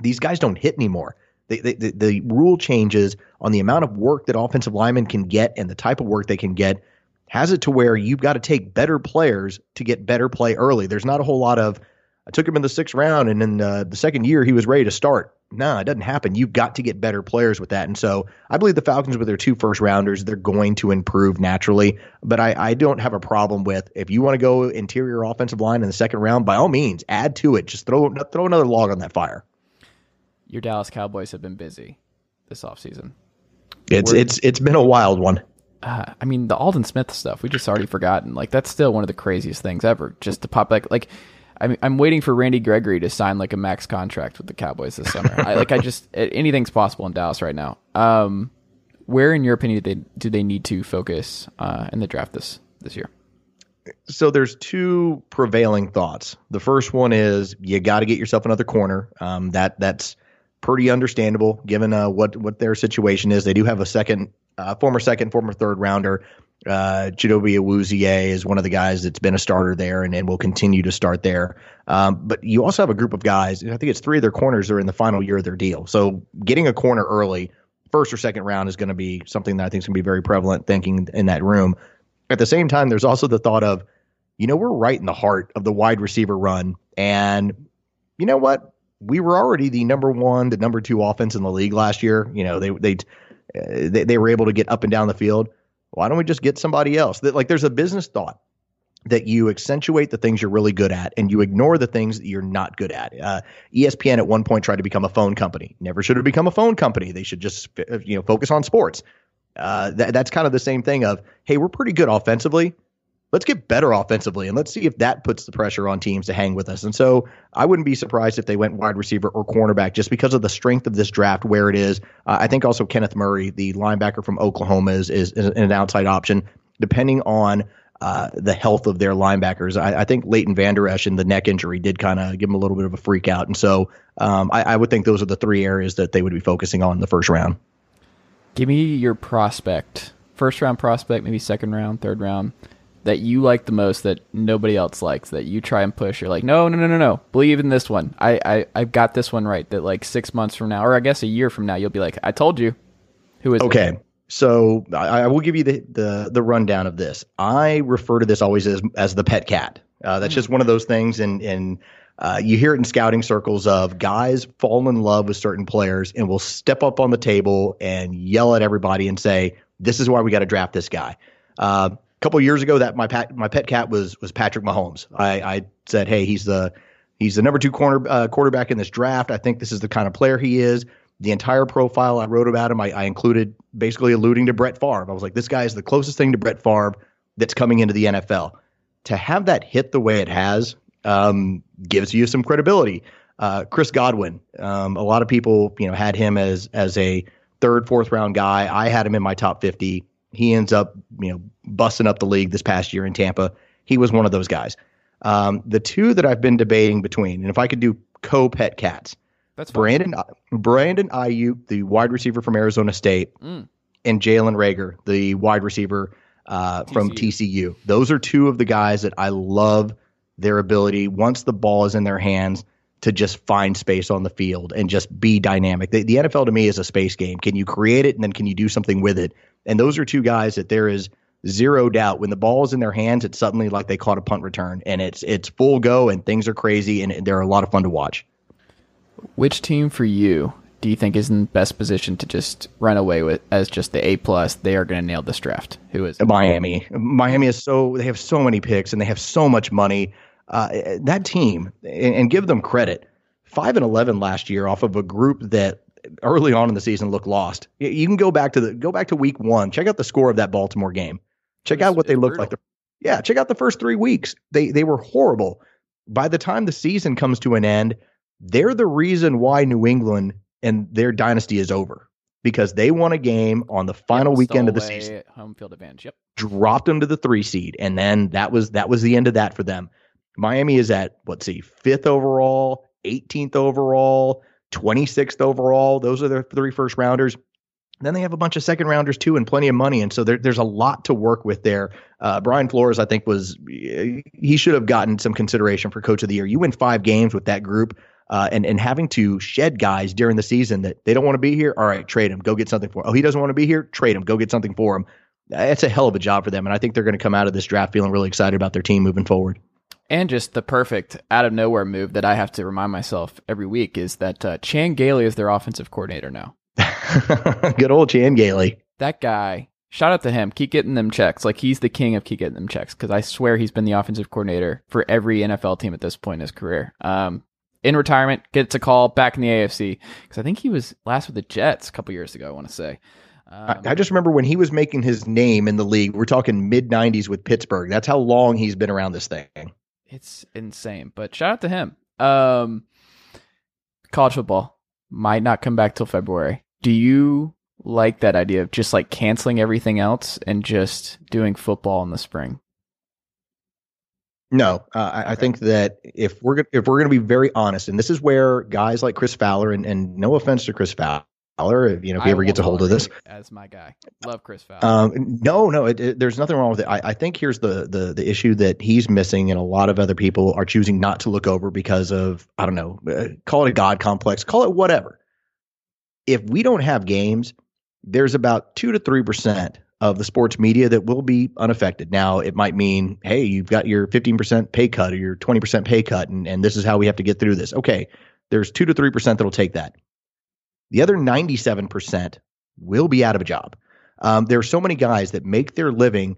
These guys don't hit anymore. The, the, the rule changes on the amount of work that offensive linemen can get and the type of work they can get has it to where you've got to take better players to get better play early. There's not a whole lot of I took him in the sixth round, and in uh, the second year, he was ready to start. Nah, it doesn't happen. You've got to get better players with that. And so I believe the Falcons, with their two first rounders, they're going to improve naturally. But I, I don't have a problem with if you want to go interior offensive line in the second round, by all means, add to it. Just throw throw another log on that fire. Your Dallas Cowboys have been busy this offseason. It's We're, it's it's been a wild one. Uh, I mean, the Aldon Smith stuff we just already forgotten. Like that's still one of the craziest things ever. Just to pop like like I'm I'm waiting for Randy Gregory to sign like a max contract with the Cowboys this summer. I like I just anything's possible in Dallas right now. Um, where in your opinion do they do they need to focus uh, in the draft this this year? So there's two prevailing thoughts. The first one is you got to get yourself another corner. Um, that that's pretty understandable given uh, what what their situation is. They do have a second, uh, former second, former third rounder uh, Chidobe Awuzie is one of the guys that's been a starter there and, and will continue to start there. Um, but you also have a group of guys, I think it's three of their corners are in the final year of their deal. So getting a corner early, first or second round, is going to be something that I think is going to be very prevalent thinking in that room. At the same time, there's also the thought of, you know, we're right in the heart of the wide receiver run. And you know what? We were already the number one, the number two offense in the league last year. You know, they, uh, they, they were able to get up and down the field why don't we just get somebody else? That like there's a business thought that you accentuate the things you're really good at and you ignore the things that you're not good at. Uh, ESPN at one point tried to become a phone company. Never should have become a phone company. They should just you know focus on sports. Uh, that, that's kind of the same thing of hey, we're pretty good offensively let's get better offensively and let's see if that puts the pressure on teams to hang with us. And so I wouldn't be surprised if they went wide receiver or cornerback just because of the strength of this draft where it is. Uh, I think also Kenneth Murray, the linebacker from Oklahoma, is, is, is an outside option depending on. Uh, the health of their linebackers. I, I, think Leighton Vander Esch and the neck injury did kind of give him a little bit of a freak out. And so um, I, I would think those are the three areas that they would be focusing on in the first round. Give me your prospect, first round prospect, maybe second round, third round that you like the most that nobody else likes that you try and push. You're like no no no no no. Believe in this one. I i i've got this one right that like six months from now or i guess a year from now you'll be like i told you. Who is okay. It? so I, I, will give you the, the the rundown of this. I refer to this always as as the pet cat. Uh, that's just one of those things and and uh, you hear it in scouting circles of guys fall in love with certain players and will step up on the table and yell at everybody and say, "This is why we got to draft this guy." Uh, couple years ago that my my pet cat was was Patrick Mahomes. I, I said, hey, he's the he's the number two corner uh, quarterback in this draft. I think this is the kind of player he is. The entire profile I wrote about him, I, I included basically alluding to Brett Favre. I was like, this guy is the closest thing to Brett Favre that's coming into the NFL. To have that hit the way it has um, gives you some credibility. Uh, Chris Godwin, um, a lot of people, you know, had him as as a third, fourth round guy. I had him in my top fifty. He ends up, you know, busting up the league this past year in Tampa. He was one of those guys. Um, the two that I've been debating between, and if I could do co-pet cats, that's fine. Brandon Brandon Aiyuk, the wide receiver from Arizona State, mm. and Jalen Reagor, the wide receiver uh, from TCU. Those are two of the guys that I love their ability. Once the ball is in their hands, to just find space on the field and just be dynamic. The, the NFL to me is a space game. Can you create it and then can you do something with it? And those are two guys that there is zero doubt when the ball is in their hands, it's suddenly like they caught a punt return and it's it's full go and things are crazy and they're a lot of fun to watch. Which team for you do you think is in best position to just run away with as just the A plus? They are going to nail this draft. Who is it? Miami? Miami is so they have so many picks and they have so much money. Uh, that team and, and give them credit. Five and eleven last year off of a group that early on in the season looked lost. You can go back to the go back to week one. Check out the score of that Baltimore game. Check was, out what they looked brutal. like. Yeah, check out the first three weeks. They they were horrible. By the time the season comes to an end, they're the reason why New England and their dynasty is over because they won a game on the final yep, weekend of the season. Home field advantage. Yep. Dropped them to the three seed, and then that was that was the end of that for them. Miami is at let's see, fifth overall, 18th overall, 26th overall. Those are their three first rounders. Then they have a bunch of second rounders too, and plenty of money, and so there, there's a lot to work with there. Uh, Brian Flores, I think, was he should have gotten some consideration for Coach of the Year. You win five games with that group, uh, and and having to shed guys during the season that they don't want to be here. All right, trade him, go get something for. Him. Oh, he doesn't want to be here. Trade him, go get something for him. It's a hell of a job for them, and I think they're going to come out of this draft feeling really excited about their team moving forward. And just the perfect out of nowhere move that I have to remind myself every week is that uh, Chan Gailey is their offensive coordinator now. Good old Chan Gailey. That guy. Shout out to him. Keep getting them checks. Like he's the king of keep getting them checks because I swear he's been the offensive coordinator for every NFL team at this point in his career. Um, in retirement, gets a call back in the AFC because I think he was last with the Jets a couple years ago. I want to say. Um, I, I just remember when he was making his name in the league. We're talking mid '90s with Pittsburgh. That's how long he's been around this thing. It's insane. But shout out to him. Um, college football might not come back till February. Do you like that idea of just like canceling everything else and just doing football in the spring? No, uh, I, I, think that if we're if we're going to be very honest, and this is where guys like Chris Fowler, and, and no offense to Chris Fowler, if you know if he ever gets a hold of this, as my guy, love Chris Fowler. Um, no, no, it, it, there's nothing wrong with it. I, I, think here's the the the issue that he's missing, and a lot of other people are choosing not to look over because of I don't know, uh, call it a god complex, call it whatever if we don't have games, there's about two to three percent of the sports media that will be unaffected. Now, it might mean, hey, you've got your 15% pay cut or your 20% pay cut, and, and this is how we have to get through this. Okay, there's two to three percent that'll take that. The other 97% will be out of a job. Um, there are so many guys that make their living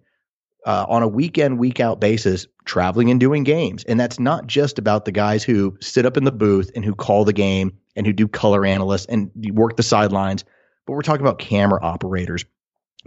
uh, on a weekend, week out basis, traveling and doing games. And that's not just about the guys who sit up in the booth and who call the game and who do color analysts and work the sidelines, but we're talking about camera operators,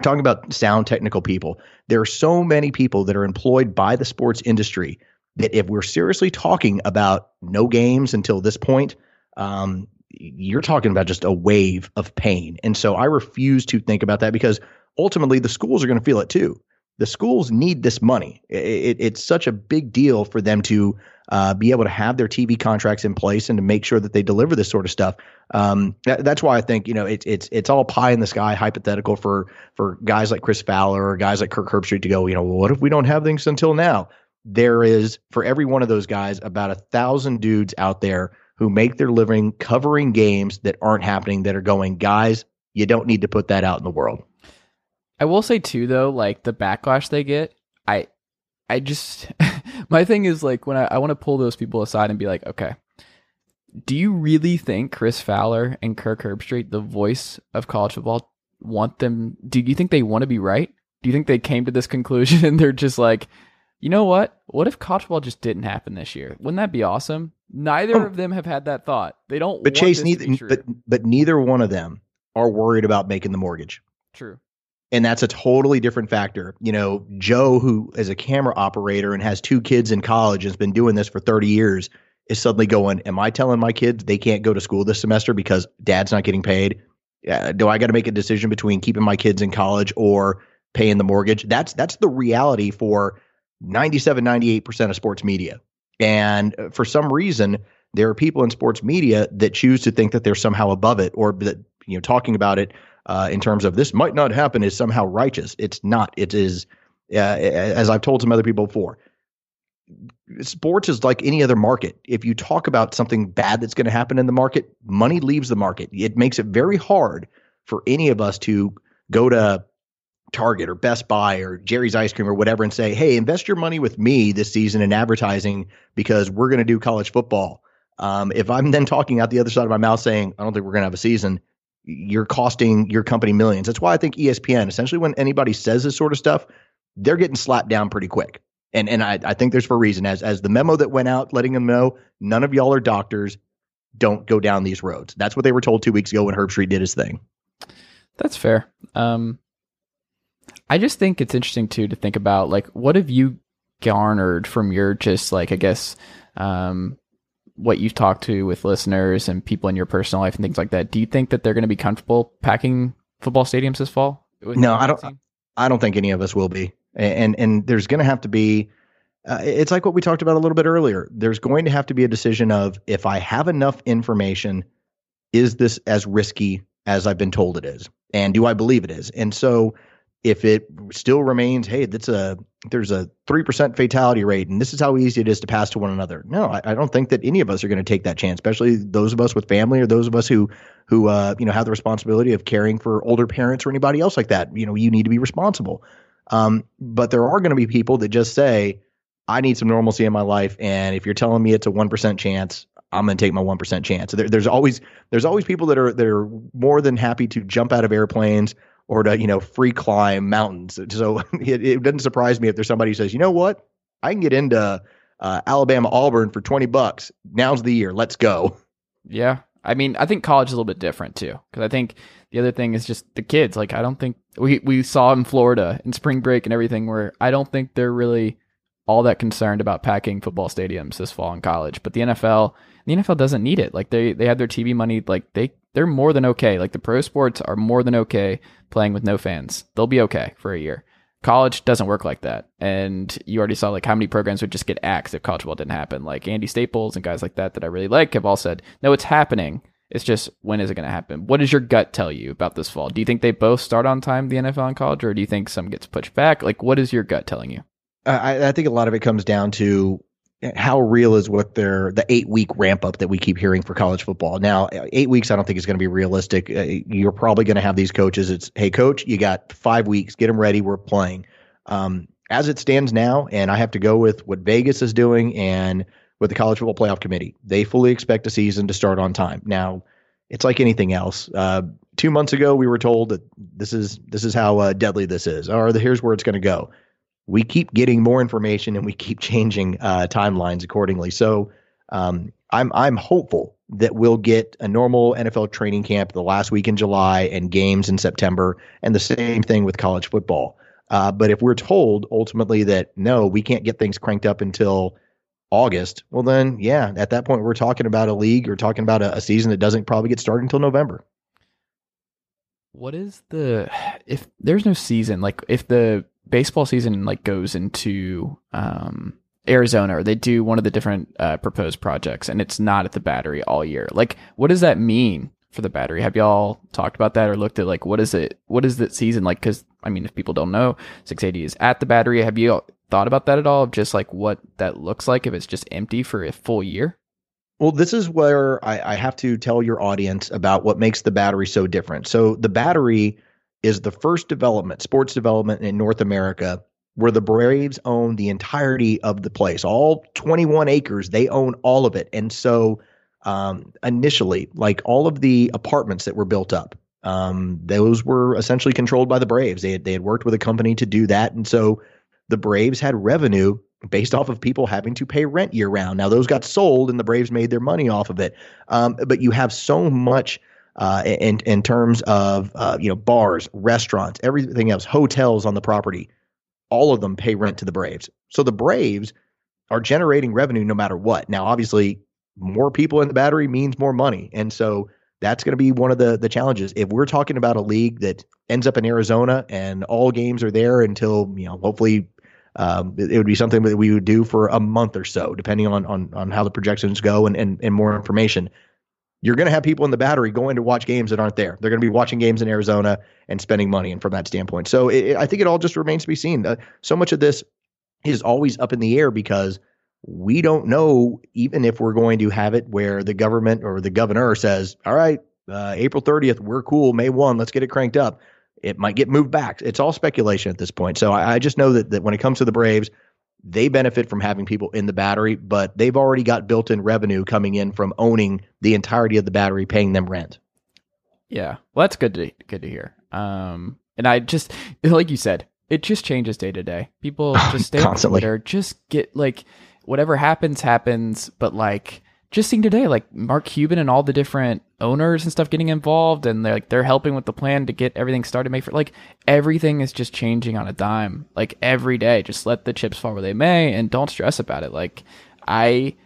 talking about sound technical people. There are so many people that are employed by the sports industry that if we're seriously talking about no games until this point, um, you're talking about just a wave of pain. And so I refuse to think about that because ultimately the schools are going to feel it too the schools need this money. It, it, it's such a big deal for them to uh, be able to have their TV contracts in place and to make sure that they deliver this sort of stuff. Um, that, that's why I think you know it's it's it's all pie in the sky hypothetical for for guys like Chris Fowler or guys like Kirk Herbstreit to go. You know, well, what if we don't have things until now? There is for every one of those guys about a thousand dudes out there who make their living covering games that aren't happening that are going, guys, you don't need to put that out in the world. I will say too though, like the backlash they get, I I just my thing is like when I, I want to pull those people aside and be like, okay, do you really think Chris Fowler and Kirk Herbstreit, the voice of college football, want them do you think they want to be right? Do you think they came to this conclusion and they're just like, you know what? What if college football just didn't happen this year? Wouldn't that be awesome? Neither oh. of them have had that thought. They don't. But Chase, neither. But but neither one of them are worried about making the mortgage. True and that's a totally different factor. You know, Joe, who is a camera operator and has two kids in college and has been doing this for 30 years, is suddenly going, Am I telling my kids they can't go to school this semester because dad's not getting paid? Uh, do I got to make a decision between keeping my kids in college or paying the mortgage? That's that's the reality for 97, 98% of sports media. And uh, for some reason, there are people in sports media that choose to think that they're somehow above it or that, you know, talking about it uh, in terms of this might not happen is somehow righteous. It's not. It is, uh, as I've told some other people before, sports is like any other market. If you talk about something bad that's going to happen in the market, money leaves the market. It makes it very hard for any of us to go to Target or Best Buy or Jerry's Ice Cream or whatever and say, "Hey, invest your money with me this season in advertising because we're going to do college football." Um, if I'm then talking out the other side of my mouth saying, "I don't think we're going to have a season," you're costing your company millions. That's why I think ESPN, essentially, when anybody says this sort of stuff, they're getting slapped down pretty quick. And and I, I think there's for a reason. As as the memo that went out letting them know none of y'all are doctors, don't go down these roads. That's what they were told two weeks ago when Herbstreit did his thing. That's fair. Um, I just think it's interesting too to think about like what have you garnered from your just like I guess um, what you've talked to with listeners and people in your personal life and things like that. Do you think that they're going to be comfortable packing football stadiums this fall? No, I don't. I don't think any of us will be and and there's going to have to be uh, it's like what we talked about a little bit earlier there's going to have to be a decision of if i have enough information is this as risky as i've been told it is and do i believe it is and so if it still remains hey that's a there's a 3% fatality rate and this is how easy it is to pass to one another no i, I don't think that any of us are going to take that chance especially those of us with family or those of us who who uh, you know have the responsibility of caring for older parents or anybody else like that you know you need to be responsible um, but there are going to be people that just say, I need some normalcy in my life. And if you're telling me it's a 1% chance, I'm going to take my 1% chance. There, there's always, there's always people that are, that are more than happy to jump out of airplanes or to, you know, free climb mountains. So it, it doesn't surprise me if there's somebody who says, you know what, I can get into uh, Alabama Auburn for 20 bucks. Now's the year. Let's go. Yeah. I mean, I think college is a little bit different too, because I think the other thing is just the kids. Like, I don't think we we saw in Florida in spring break and everything, where I don't think they're really all that concerned about packing football stadiums this fall in college. But the NFL, the NFL doesn't need it. Like they they have their TV money. Like they they're more than okay. Like the pro sports are more than okay playing with no fans. They'll be okay for a year. College doesn't work like that. And you already saw like how many programs would just get axed if college football didn't happen. Like Andy Staples and guys like that that I really like have all said, no, it's happening. It's just when is it going to happen? What does your gut tell you about this fall? Do you think they both start on time, the NFL and college, or do you think some gets pushed back? Like, what is your gut telling you? I, I think a lot of it comes down to how real is what their the eight week ramp up that we keep hearing for college football. Now, eight weeks I don't think is going to be realistic. Uh, you're probably going to have these coaches. It's hey, coach, you got five weeks. Get them ready. We're playing. Um, as it stands now, and I have to go with what Vegas is doing and with the College Football Playoff Committee. They fully expect a season to start on time. Now, it's like anything else. Uh, two months ago, we were told that this is this is how uh, deadly this is, or here's where it's going to go. We keep getting more information and we keep changing uh, timelines accordingly. So um, I'm I'm hopeful that we'll get a normal NFL training camp the last week in July and games in September, and the same thing with college football. Uh, but if we're told ultimately that no, we can't get things cranked up until August, well, then, yeah, at that point, we're talking about a league or talking about a, a season that doesn't probably get started until November. What is the if there's no season like if the baseball season like goes into um Arizona or they do one of the different uh, proposed projects and it's not at the battery all year. Like what does that mean for the battery? Have y'all talked about that or looked at like what is it what is that season like cuz I mean if people don't know 680 is at the battery. Have you thought about that at all? Of just like what that looks like if it's just empty for a full year? Well, this is where I, I, have to tell your audience about what makes the battery so different. So, the battery is the first development, sports development in North America, where the Braves own the entirety of the place, all 21 acres. They own all of it. And so, um, initially, like all of the apartments that were built up, um, those were essentially controlled by the Braves. They had, they had worked with a company to do that. And so, the Braves had revenue based off of people having to pay rent year round. Now those got sold and the Braves made their money off of it. Um, but you have so much uh, in in terms of uh, you know bars, restaurants, everything else, hotels on the property. All of them pay rent to the Braves. So the Braves are generating revenue no matter what. Now, obviously, more people in the battery means more money, and so that's going to be one of the the challenges. If we're talking about a league that ends up in Arizona and all games are there until you know hopefully um, it, it, would be something that we would do for a month or so, depending on on on how the projections go and and, and more information. You're going to have people in the battery going to watch games that aren't there. They're going to be watching games in Arizona and spending money. And from that standpoint, so it, I think it all just remains to be seen. Uh, so much of this is always up in the air because we don't know even if we're going to have it where the government or the governor says, all right, uh, April 30th, we're cool. May 1, let's get it cranked up. It might get moved back. It's all speculation at this point. So I, I just know that, that when it comes to the Braves, they benefit from having people in the battery, but they've already got built in revenue coming in from owning the entirety of the battery, paying them rent. Yeah. Well, that's good to good to hear. Um, and I just like you said, it just changes day to day. People just stay Constantly. Twitter, just get like whatever happens happens, but like just seeing today, like Mark Cuban and all the different owners and stuff getting involved, and they're like they're helping with the plan to get everything started. Make for like everything is just changing on a dime, like every day. Just let the chips fall where they may, and don't stress about it. Like I.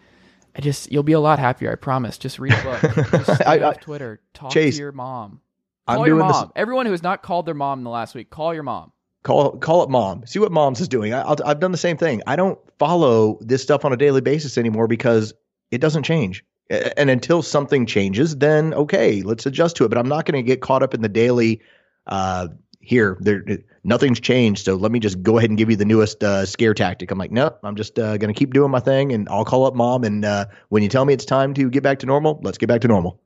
I just you'll be a lot happier, I promise. Just read a book. Just I- I- off Twitter. Talk Chase, to your mom. I'm Call your doing this- mom. Everyone who has not called their mom in the last week, call your mom. Call call it mom. See what mom's is doing. I, I'll, I've done the same thing. I don't follow this stuff on a daily basis anymore because it doesn't change. And until something changes, then okay, let's adjust to it. But I'm not going to get caught up in the daily. Uh, here, there, nothing's changed. So let me just go ahead and give you the newest uh, scare tactic. I'm like, nope. I'm just uh, going to keep doing my thing, and I'll call up mom. And uh, when you tell me it's time to get back to normal, let's get back to normal.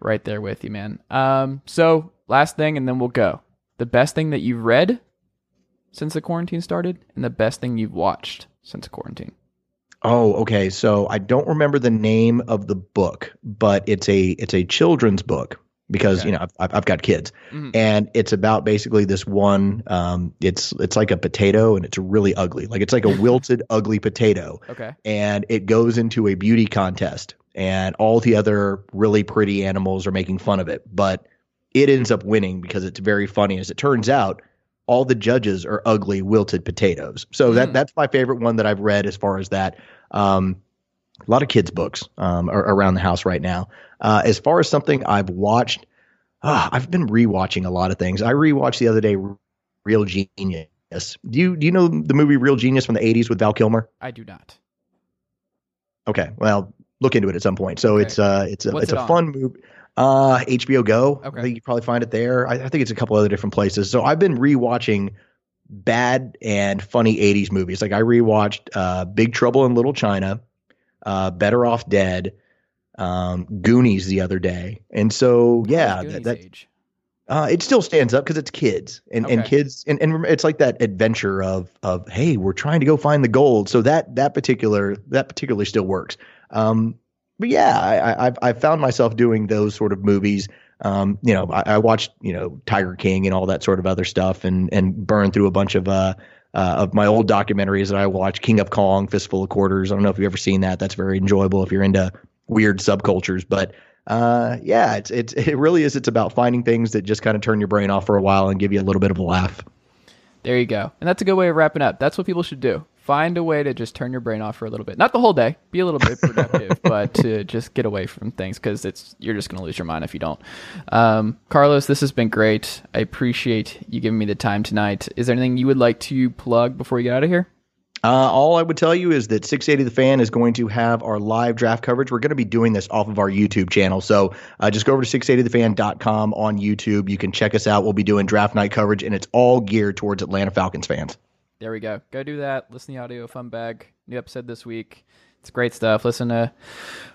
Right there with you, man. Um, so last thing, and then we'll go. The best thing that you've read since the quarantine started, and the best thing you've watched since quarantine. Oh, okay. So I don't remember the name of the book, but it's a it's a children's book because Okay. you know I've, I've got kids, Mhm. and it's about basically this one. Um, it's it's like a potato, and it's really ugly. Like it's like a wilted, ugly potato, Okay. and it goes into a beauty contest, and all the other really pretty animals are making fun of it, but it ends up winning because it's very funny. As it turns out, all the judges are ugly, wilted potatoes. So Mm. that that's my favorite one that I've read as far as that. Um, a lot of kids' books um, are around the house right now. Uh, as far as something I've watched, ah, I've been rewatching a lot of things. I rewatched the other day Real Genius. Do you do you know the movie Real Genius from the '80s with Val Kilmer? I do not. Okay, well, look into it at some point. So Okay. it's uh it's a What's it's it a on? fun movie. Uh, HBO Go. Okay. I think you probably find it there. I, I think it's a couple other different places. So I've been rewatching bad and funny '80s movies. Like I rewatched uh, Big Trouble in Little China, uh, Better Off Dead, um, Goonies the other day, and so yeah, that, that uh, it still stands up because it's kids and, and kids and, and it's like that adventure of of hey we're trying to go find the gold so that that particular that particularly still works um, but yeah I, I've I've found myself doing those sort of movies um, you know I, I watched you know Tiger King and all that sort of other stuff and and burned through a bunch of uh, uh, of my old documentaries that I watched King of Kong Fistful of Quarters I don't know if you've ever seen that that's very enjoyable if you're into weird subcultures but uh, yeah, it's it's it really is. It's about finding things that just kind of turn your brain off for a while and give you a little bit of a laugh. There you go. And that's a good way of wrapping up. That's what people should do. Find a way to just turn your brain off for a little bit. Not the whole day. Be a little bit productive, but to just get away from things because it's you're just going to lose your mind if you don't. Um, Carlos, this has been great. I appreciate you giving me the time tonight. Is there anything you would like to plug before you get out of here? Uh, all I would tell you is that 680 The Fan is going to have our live draft coverage. We're going to be doing this off of our YouTube channel. So uh, just go over to 680thefan.com on YouTube. You can check us out. We'll be doing draft night coverage, and it's all geared towards Atlanta Falcons fans. There we go. Go do that. Listen to the audio fun bag. New episode this week. It's great stuff. Listen to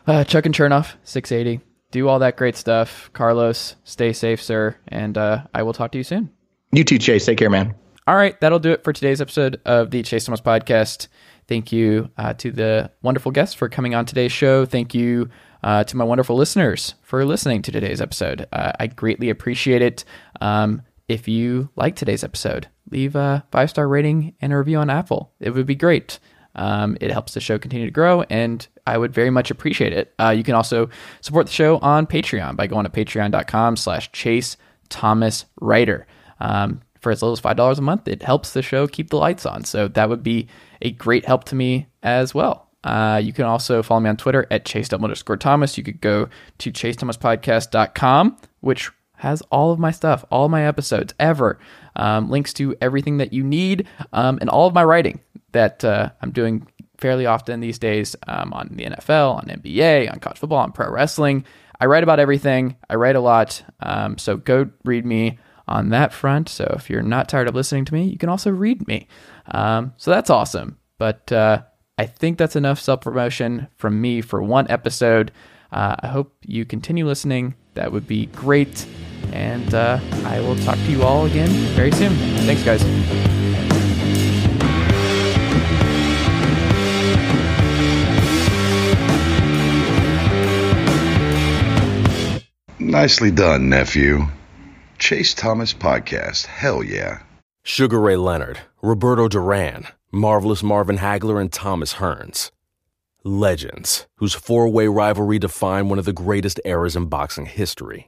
uh, Chuck and Chernoff, 680. Do all that great stuff. Carlos, stay safe, sir. And uh, I will talk to you soon. You too, Chase. Take care, man. All right, that'll do it for today's episode of the Chase Thomas podcast. Thank you uh, to the wonderful guests for coming on today's show. Thank you uh, to my wonderful listeners for listening to today's episode. Uh, I greatly appreciate it. Um, if you like today's episode, leave a five star rating and a review on Apple. It would be great. Um, it helps the show continue to grow, and I would very much appreciate it. Uh, you can also support the show on Patreon by going to patreon.com slash chase Thomas Writer. Um, for as little as five dollars a month, it helps the show keep the lights on. So that would be a great help to me as well. Uh, you can also follow me on Twitter at chase underscore Thomas. You could go to chasethomaspodcast.com, which has all of my stuff, all my episodes ever, um, links to everything that you need, um, and all of my writing that uh, I'm doing fairly often these days um, on the NFL, on NBA, on college football, on pro wrestling. I write about everything. I write a lot. Um, so go read me on that front. So if you're not tired of listening to me, you can also read me. Um, so that's awesome. But uh, I think that's enough self promotion from me for one episode. Uh, I hope you continue listening. That would be great. And uh, I will talk to you all again very soon. Thanks, guys. Nicely done, nephew. Chase Thomas Podcast. Hell yeah. Sugar Ray Leonard, Roberto Duran, Marvelous Marvin Hagler, and Thomas Hearns. Legends, whose four way rivalry defined one of the greatest eras in boxing history.